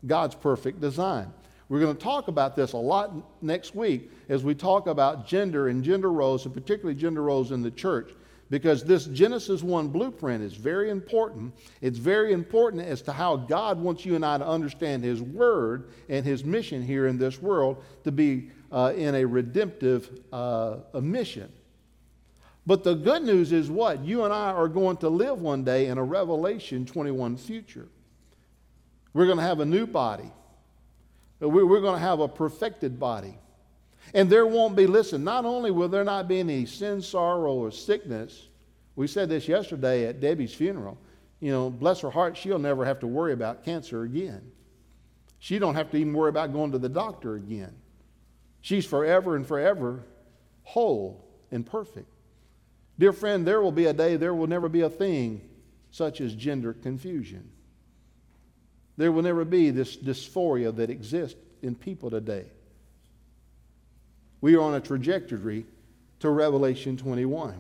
God's perfect design. We're going to talk about this a lot next week as we talk about gender and gender roles, and particularly gender roles in the church because this Genesis 1 blueprint is very important. It's very important as to how God wants you and I to understand His Word and His mission here in this world to be uh, in a redemptive uh, mission. But the good news is what? You and I are going to live one day in a Revelation 21 future. We're going to have a new body. We're going to have a perfected body. And there won't be, listen, not only will there not be any sin, sorrow, or sickness, we said this yesterday at Debbie's funeral. You know, bless her heart, she'll never have to worry about cancer again. She don't have to even worry about going to the doctor again. She's forever and forever whole and perfect. Dear friend, there will be a day there will never be a thing such as gender confusion. There will never be this dysphoria that exists in people today. We are on a trajectory to Revelation 21.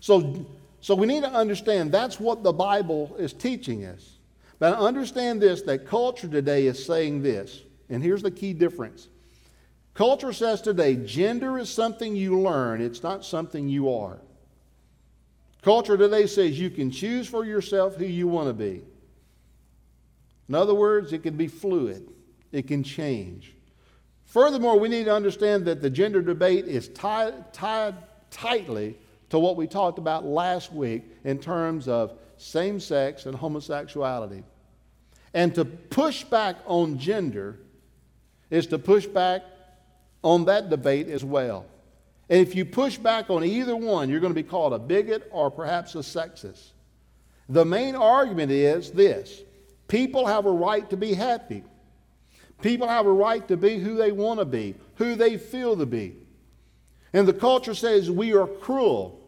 So, so we need to understand that's what the Bible is teaching us. But understand this that culture today is saying this, and here's the key difference. Culture says today gender is something you learn, it's not something you are. Culture today says you can choose for yourself who you want to be. In other words, it can be fluid, it can change. Furthermore, we need to understand that the gender debate is tied, tied tightly to what we talked about last week in terms of same sex and homosexuality. And to push back on gender is to push back on that debate as well. And if you push back on either one, you're going to be called a bigot or perhaps a sexist. The main argument is this people have a right to be happy. People have a right to be who they want to be, who they feel to be. And the culture says we are cruel,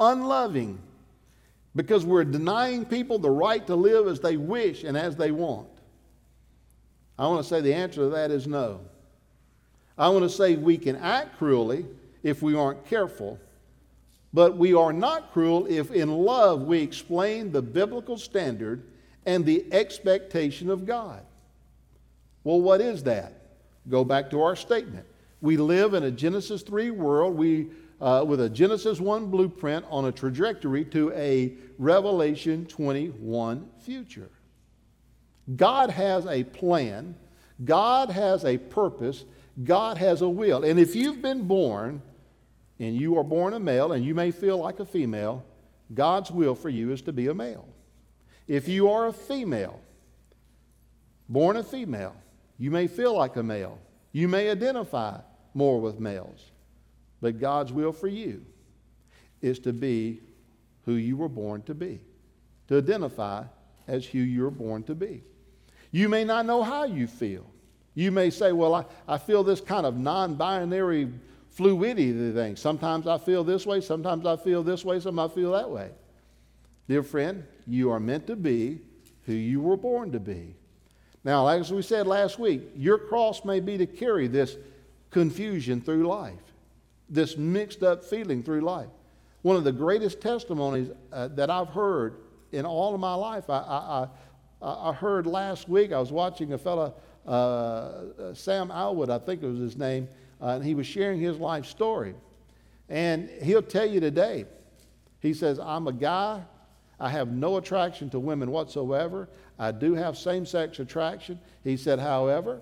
unloving, because we're denying people the right to live as they wish and as they want. I want to say the answer to that is no. I want to say we can act cruelly if we aren't careful, but we are not cruel if in love we explain the biblical standard and the expectation of God. Well, what is that? Go back to our statement. We live in a Genesis 3 world we, uh, with a Genesis 1 blueprint on a trajectory to a Revelation 21 future. God has a plan, God has a purpose, God has a will. And if you've been born and you are born a male and you may feel like a female, God's will for you is to be a male. If you are a female, born a female, you may feel like a male. You may identify more with males. But God's will for you is to be who you were born to be, to identify as who you were born to be. You may not know how you feel. You may say, Well, I, I feel this kind of non binary fluidity thing. Sometimes I feel this way, sometimes I feel this way, sometimes I feel that way. Dear friend, you are meant to be who you were born to be. Now, as we said last week, your cross may be to carry this confusion through life, this mixed up feeling through life. One of the greatest testimonies uh, that I've heard in all of my life, I, I, I, I heard last week, I was watching a fellow uh, Sam Alwood, I think it was his name, uh, and he was sharing his life story. And he'll tell you today, he says, I'm a guy, I have no attraction to women whatsoever. I do have same sex attraction. He said, however,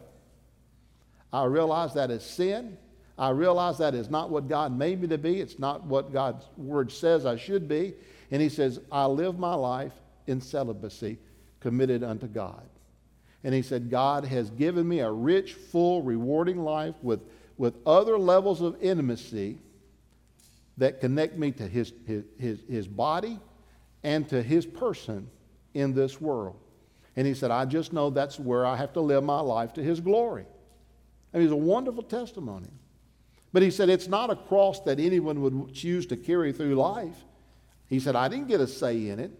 I realize that is sin. I realize that is not what God made me to be. It's not what God's word says I should be. And he says, I live my life in celibacy, committed unto God. And he said, God has given me a rich, full, rewarding life with, with other levels of intimacy that connect me to his, his, his, his body and to his person in this world. And he said, I just know that's where I have to live my life to his glory. And it's a wonderful testimony. But he said, it's not a cross that anyone would choose to carry through life. He said, I didn't get a say in it.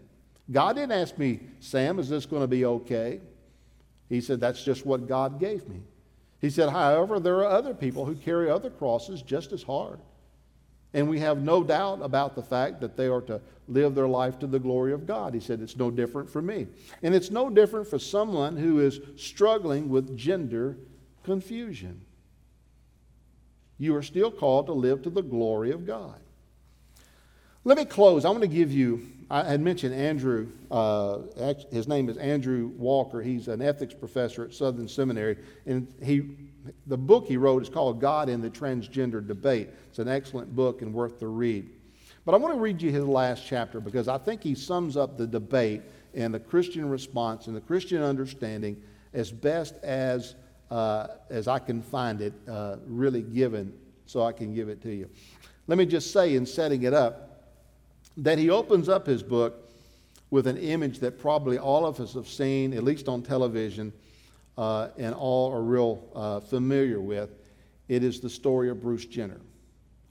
God didn't ask me, Sam, is this going to be okay? He said, That's just what God gave me. He said, However, there are other people who carry other crosses just as hard. And we have no doubt about the fact that they are to live their life to the glory of God. He said, It's no different for me. And it's no different for someone who is struggling with gender confusion. You are still called to live to the glory of God. Let me close. I want to give you I had mentioned Andrew, uh, his name is Andrew Walker. He's an ethics professor at Southern Seminary. And he, the book he wrote is called God and the Transgender Debate. It's an excellent book and worth the read. But I want to read you his last chapter because I think he sums up the debate and the Christian response and the Christian understanding as best as, uh, as I can find it, uh, really given, so I can give it to you. Let me just say, in setting it up, that he opens up his book with an image that probably all of us have seen, at least on television, uh, and all are real uh, familiar with. It is the story of Bruce Jenner.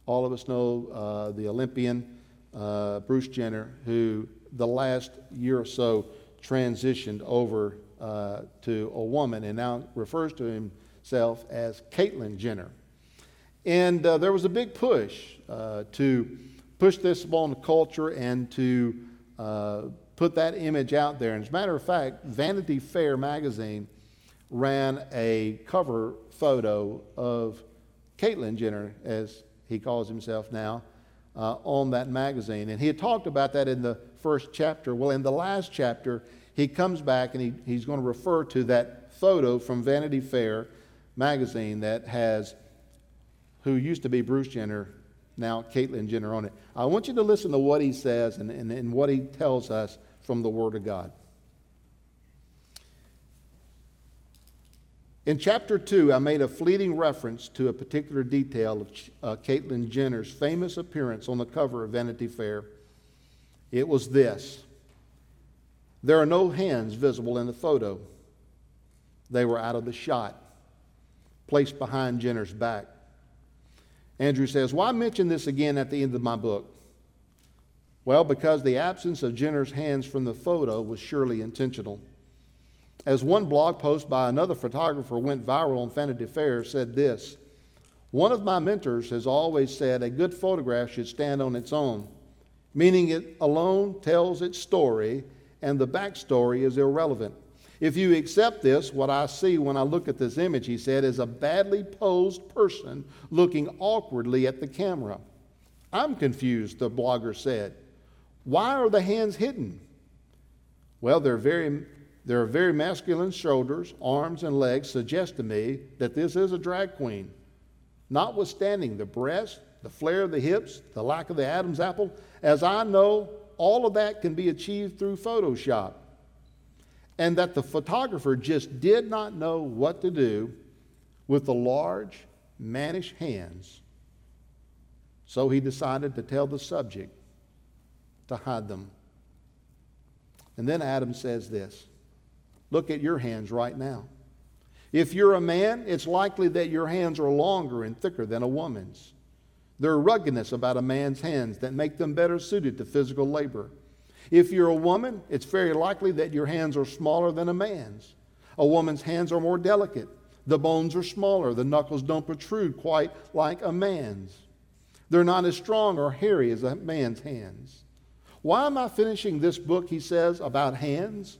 All of us know uh, the Olympian uh, Bruce Jenner, who the last year or so transitioned over uh, to a woman and now refers to himself as Caitlyn Jenner. And uh, there was a big push uh, to push this upon the culture and to uh, put that image out there. And as a matter of fact, Vanity Fair magazine ran a cover photo of Caitlyn Jenner, as he calls himself now, uh, on that magazine. And he had talked about that in the first chapter. Well, in the last chapter, he comes back and he, he's going to refer to that photo from Vanity Fair magazine that has who used to be Bruce Jenner, now Caitlyn Jenner on it. I want you to listen to what he says and, and, and what he tells us from the Word of God. In chapter 2, I made a fleeting reference to a particular detail of uh, Caitlyn Jenner's famous appearance on the cover of Vanity Fair. It was this There are no hands visible in the photo, they were out of the shot, placed behind Jenner's back. Andrew says, Why mention this again at the end of my book? Well, because the absence of Jenner's hands from the photo was surely intentional. As one blog post by another photographer went viral on Vanity Fair said this One of my mentors has always said a good photograph should stand on its own, meaning it alone tells its story and the backstory is irrelevant. If you accept this, what I see when I look at this image, he said, is a badly posed person looking awkwardly at the camera. I'm confused, the blogger said. Why are the hands hidden? Well, they're very their very masculine shoulders, arms, and legs suggest to me that this is a drag queen. Notwithstanding the breast, the flare of the hips, the lack of the Adam's apple, as I know, all of that can be achieved through Photoshop. And that the photographer just did not know what to do with the large, mannish hands. So he decided to tell the subject to hide them. And then Adam says this Look at your hands right now. If you're a man, it's likely that your hands are longer and thicker than a woman's. There are ruggedness about a man's hands that make them better suited to physical labor. If you're a woman, it's very likely that your hands are smaller than a man's. A woman's hands are more delicate. The bones are smaller. The knuckles don't protrude quite like a man's. They're not as strong or hairy as a man's hands. Why am I finishing this book, he says, about hands?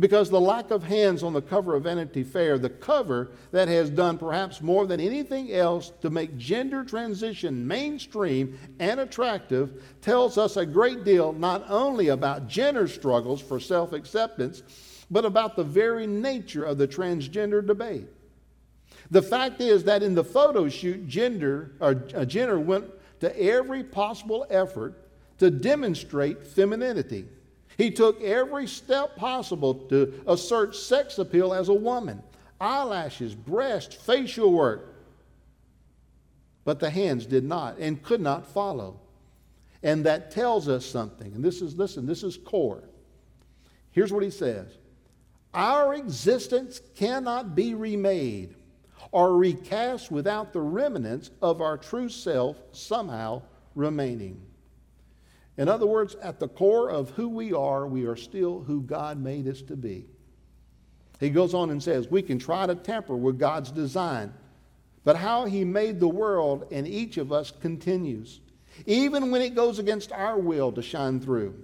Because the lack of hands on the cover of Vanity Fair, the cover that has done perhaps more than anything else to make gender transition mainstream and attractive, tells us a great deal not only about gender struggles for self acceptance, but about the very nature of the transgender debate. The fact is that in the photo shoot, gender, or, uh, Jenner went to every possible effort to demonstrate femininity. He took every step possible to assert sex appeal as a woman eyelashes, breast, facial work. But the hands did not and could not follow. And that tells us something. And this is, listen, this is core. Here's what he says Our existence cannot be remade or recast without the remnants of our true self somehow remaining. In other words, at the core of who we are, we are still who God made us to be. He goes on and says, We can try to tamper with God's design, but how He made the world and each of us continues, even when it goes against our will to shine through.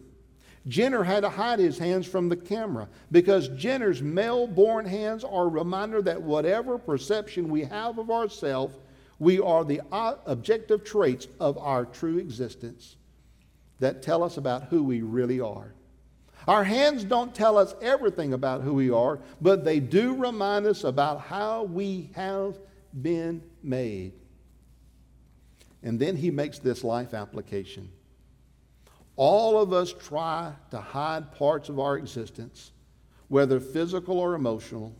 Jenner had to hide his hands from the camera because Jenner's male born hands are a reminder that whatever perception we have of ourselves, we are the objective traits of our true existence that tell us about who we really are. Our hands don't tell us everything about who we are, but they do remind us about how we have been made. And then he makes this life application. All of us try to hide parts of our existence, whether physical or emotional.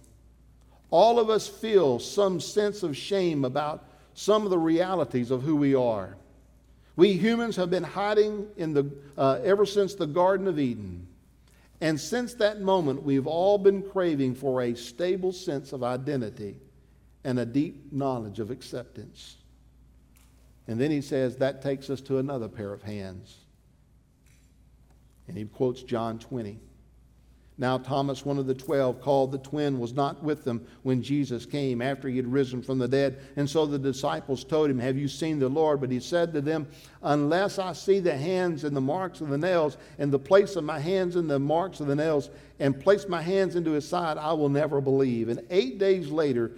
All of us feel some sense of shame about some of the realities of who we are. We humans have been hiding in the, uh, ever since the Garden of Eden. And since that moment, we've all been craving for a stable sense of identity and a deep knowledge of acceptance. And then he says that takes us to another pair of hands. And he quotes John 20. Now, Thomas, one of the twelve, called the twin, was not with them when Jesus came after he had risen from the dead. And so the disciples told him, Have you seen the Lord? But he said to them, Unless I see the hands and the marks of the nails, and the place of my hands and the marks of the nails, and place my hands into his side, I will never believe. And eight days later,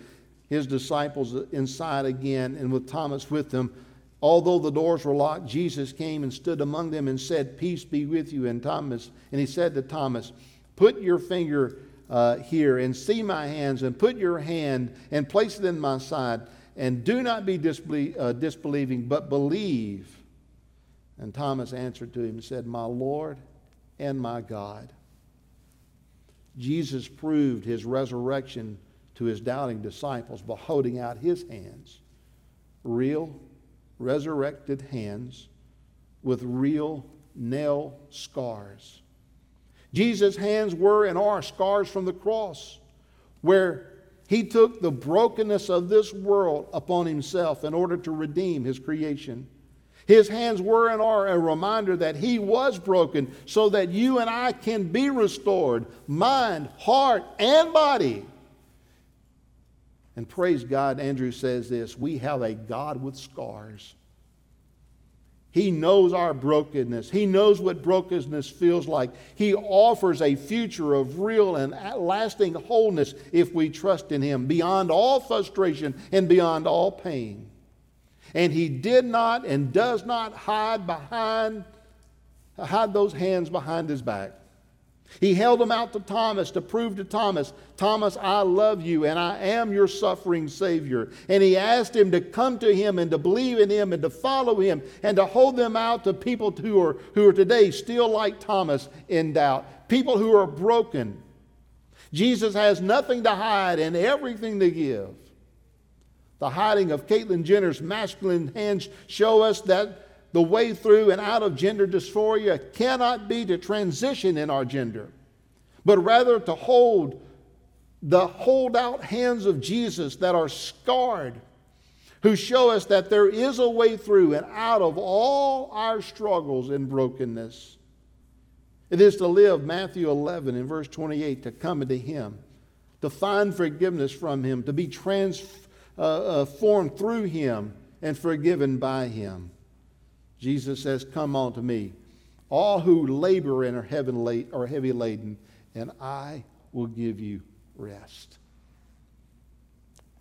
his disciples inside again, and with Thomas with them, Although the doors were locked, Jesus came and stood among them and said, Peace be with you. And Thomas, and he said to Thomas, Put your finger uh, here and see my hands, and put your hand and place it in my side, and do not be disbelie- uh, disbelieving, but believe. And Thomas answered to him and said, My Lord and my God. Jesus proved his resurrection to his doubting disciples by holding out his hands, real resurrected hands with real nail scars. Jesus' hands were and are scars from the cross, where he took the brokenness of this world upon himself in order to redeem his creation. His hands were and are a reminder that he was broken so that you and I can be restored mind, heart, and body. And praise God, Andrew says this we have a God with scars. He knows our brokenness. He knows what brokenness feels like. He offers a future of real and lasting wholeness if we trust in Him, beyond all frustration and beyond all pain. And He did not and does not hide behind, hide those hands behind His back. He held them out to Thomas to prove to Thomas, Thomas, I love you and I am your suffering Savior. And he asked him to come to him and to believe in him and to follow him and to hold them out to people who are, who are today still like Thomas in doubt, people who are broken. Jesus has nothing to hide and everything to give. The hiding of Caitlyn Jenner's masculine hands show us that the way through and out of gender dysphoria cannot be to transition in our gender, but rather to hold the hold out hands of Jesus that are scarred, who show us that there is a way through and out of all our struggles and brokenness. It is to live, Matthew 11 in verse 28, to come into Him, to find forgiveness from Him, to be transformed uh, uh, through Him and forgiven by Him. Jesus says, Come unto me, all who labor and are heavy, laden, and I will give you rest.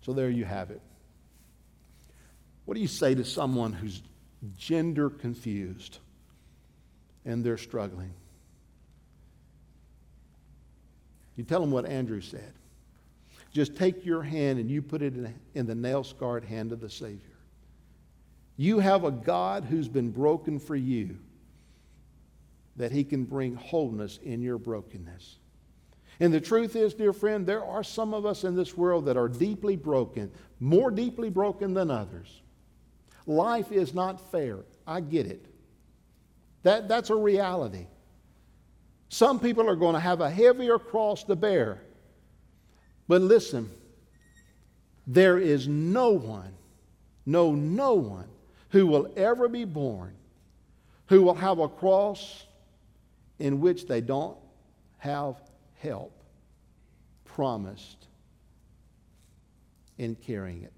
So there you have it. What do you say to someone who's gender confused and they're struggling? You tell them what Andrew said. Just take your hand and you put it in the nail scarred hand of the Savior. You have a God who's been broken for you, that he can bring wholeness in your brokenness. And the truth is, dear friend, there are some of us in this world that are deeply broken, more deeply broken than others. Life is not fair. I get it. That, that's a reality. Some people are going to have a heavier cross to bear. But listen, there is no one, no, no one who will ever be born who will have a cross in which they don't have help promised in carrying it.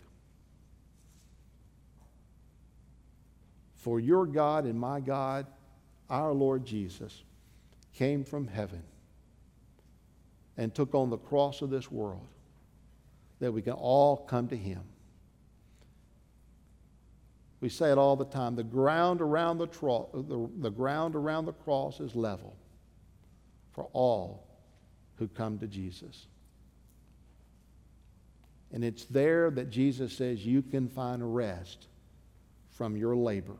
For your God and my God, our Lord Jesus, came from heaven and took on the cross of this world that we can all come to him. We say it all the time. The ground around the, tro- the, the ground around the cross is level for all who come to Jesus. And it's there that Jesus says you can find rest from your labor,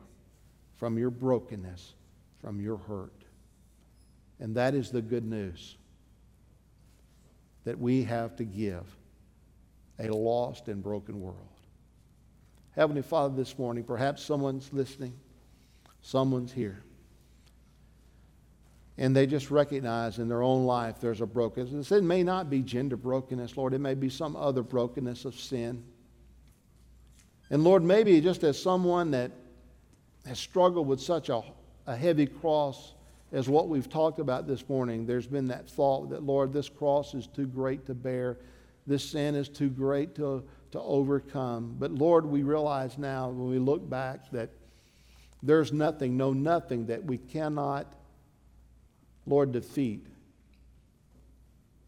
from your brokenness, from your hurt. And that is the good news that we have to give a lost and broken world. Heavenly Father, this morning, perhaps someone's listening, someone's here, and they just recognize in their own life there's a brokenness. It may not be gender brokenness, Lord, it may be some other brokenness of sin. And Lord, maybe just as someone that has struggled with such a, a heavy cross as what we've talked about this morning, there's been that thought that, Lord, this cross is too great to bear. This sin is too great to, to overcome. But Lord, we realize now when we look back that there's nothing, no nothing that we cannot, Lord, defeat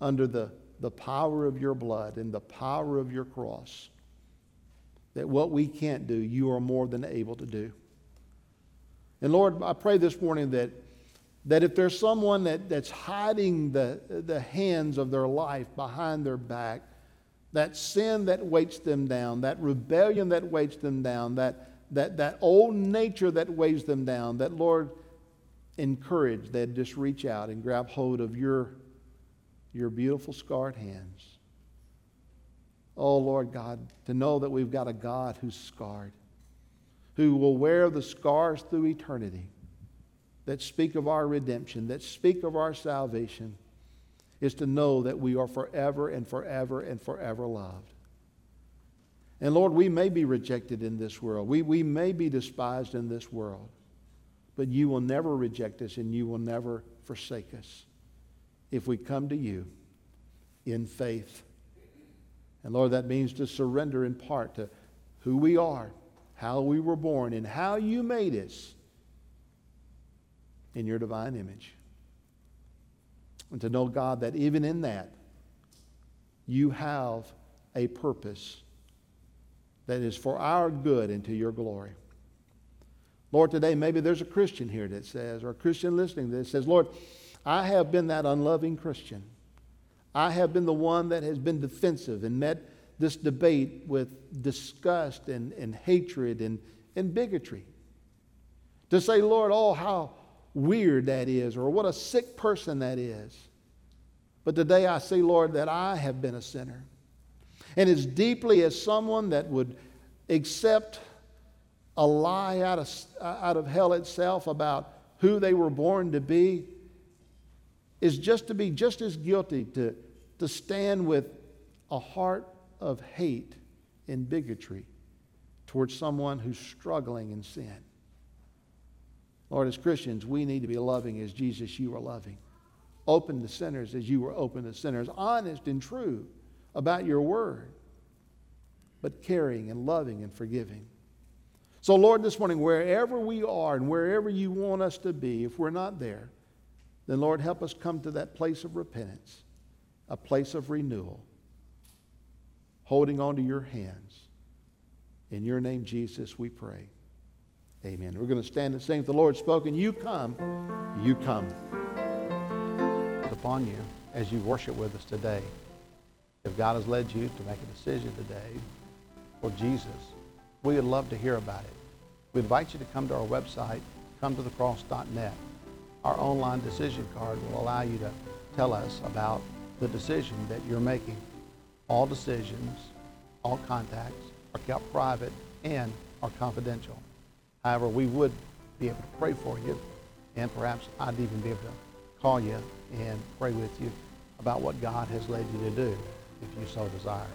under the, the power of your blood and the power of your cross. That what we can't do, you are more than able to do. And Lord, I pray this morning that that if there's someone that, that's hiding the, the hands of their life behind their back, that sin that weights them down, that rebellion that weights them down, that, that, that old nature that weighs them down, that Lord, encourage, they'd just reach out and grab hold of your, your beautiful scarred hands. Oh, Lord God, to know that we've got a God who's scarred, who will wear the scars through eternity that speak of our redemption, that speak of our salvation, is to know that we are forever and forever and forever loved. And Lord, we may be rejected in this world. We, we may be despised in this world. But you will never reject us and you will never forsake us if we come to you in faith. And Lord, that means to surrender in part to who we are, how we were born, and how you made us in your divine image. And to know, God, that even in that, you have a purpose that is for our good and to your glory. Lord, today maybe there's a Christian here that says, or a Christian listening that says, Lord, I have been that unloving Christian. I have been the one that has been defensive and met this debate with disgust and, and hatred and, and bigotry. To say, Lord, oh, how weird that is, or what a sick person that is. But today I see, Lord, that I have been a sinner. And as deeply as someone that would accept a lie out of, out of hell itself about who they were born to be, is just to be just as guilty to, to stand with a heart of hate and bigotry towards someone who's struggling in sin. Lord, as Christians, we need to be loving as Jesus, you are loving. Open to sinners as you were open to sinners. Honest and true about your word, but caring and loving and forgiving. So, Lord, this morning, wherever we are and wherever you want us to be, if we're not there, then, Lord, help us come to that place of repentance, a place of renewal, holding on to your hands. In your name, Jesus, we pray. Amen. We're going to stand and sing. The Lord spoken, you come, you come. Upon you as you worship with us today. If God has led you to make a decision today for Jesus, we would love to hear about it. We invite you to come to our website, come to cometothecross.net. Our online decision card will allow you to tell us about the decision that you're making. All decisions, all contacts are kept private and are confidential. However, we would be able to pray for you, and perhaps I'd even be able to call you and pray with you about what God has led you to do if you so desire.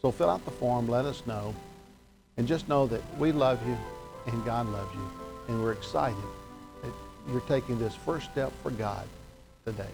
So fill out the form, let us know, and just know that we love you and God loves you, and we're excited that you're taking this first step for God today.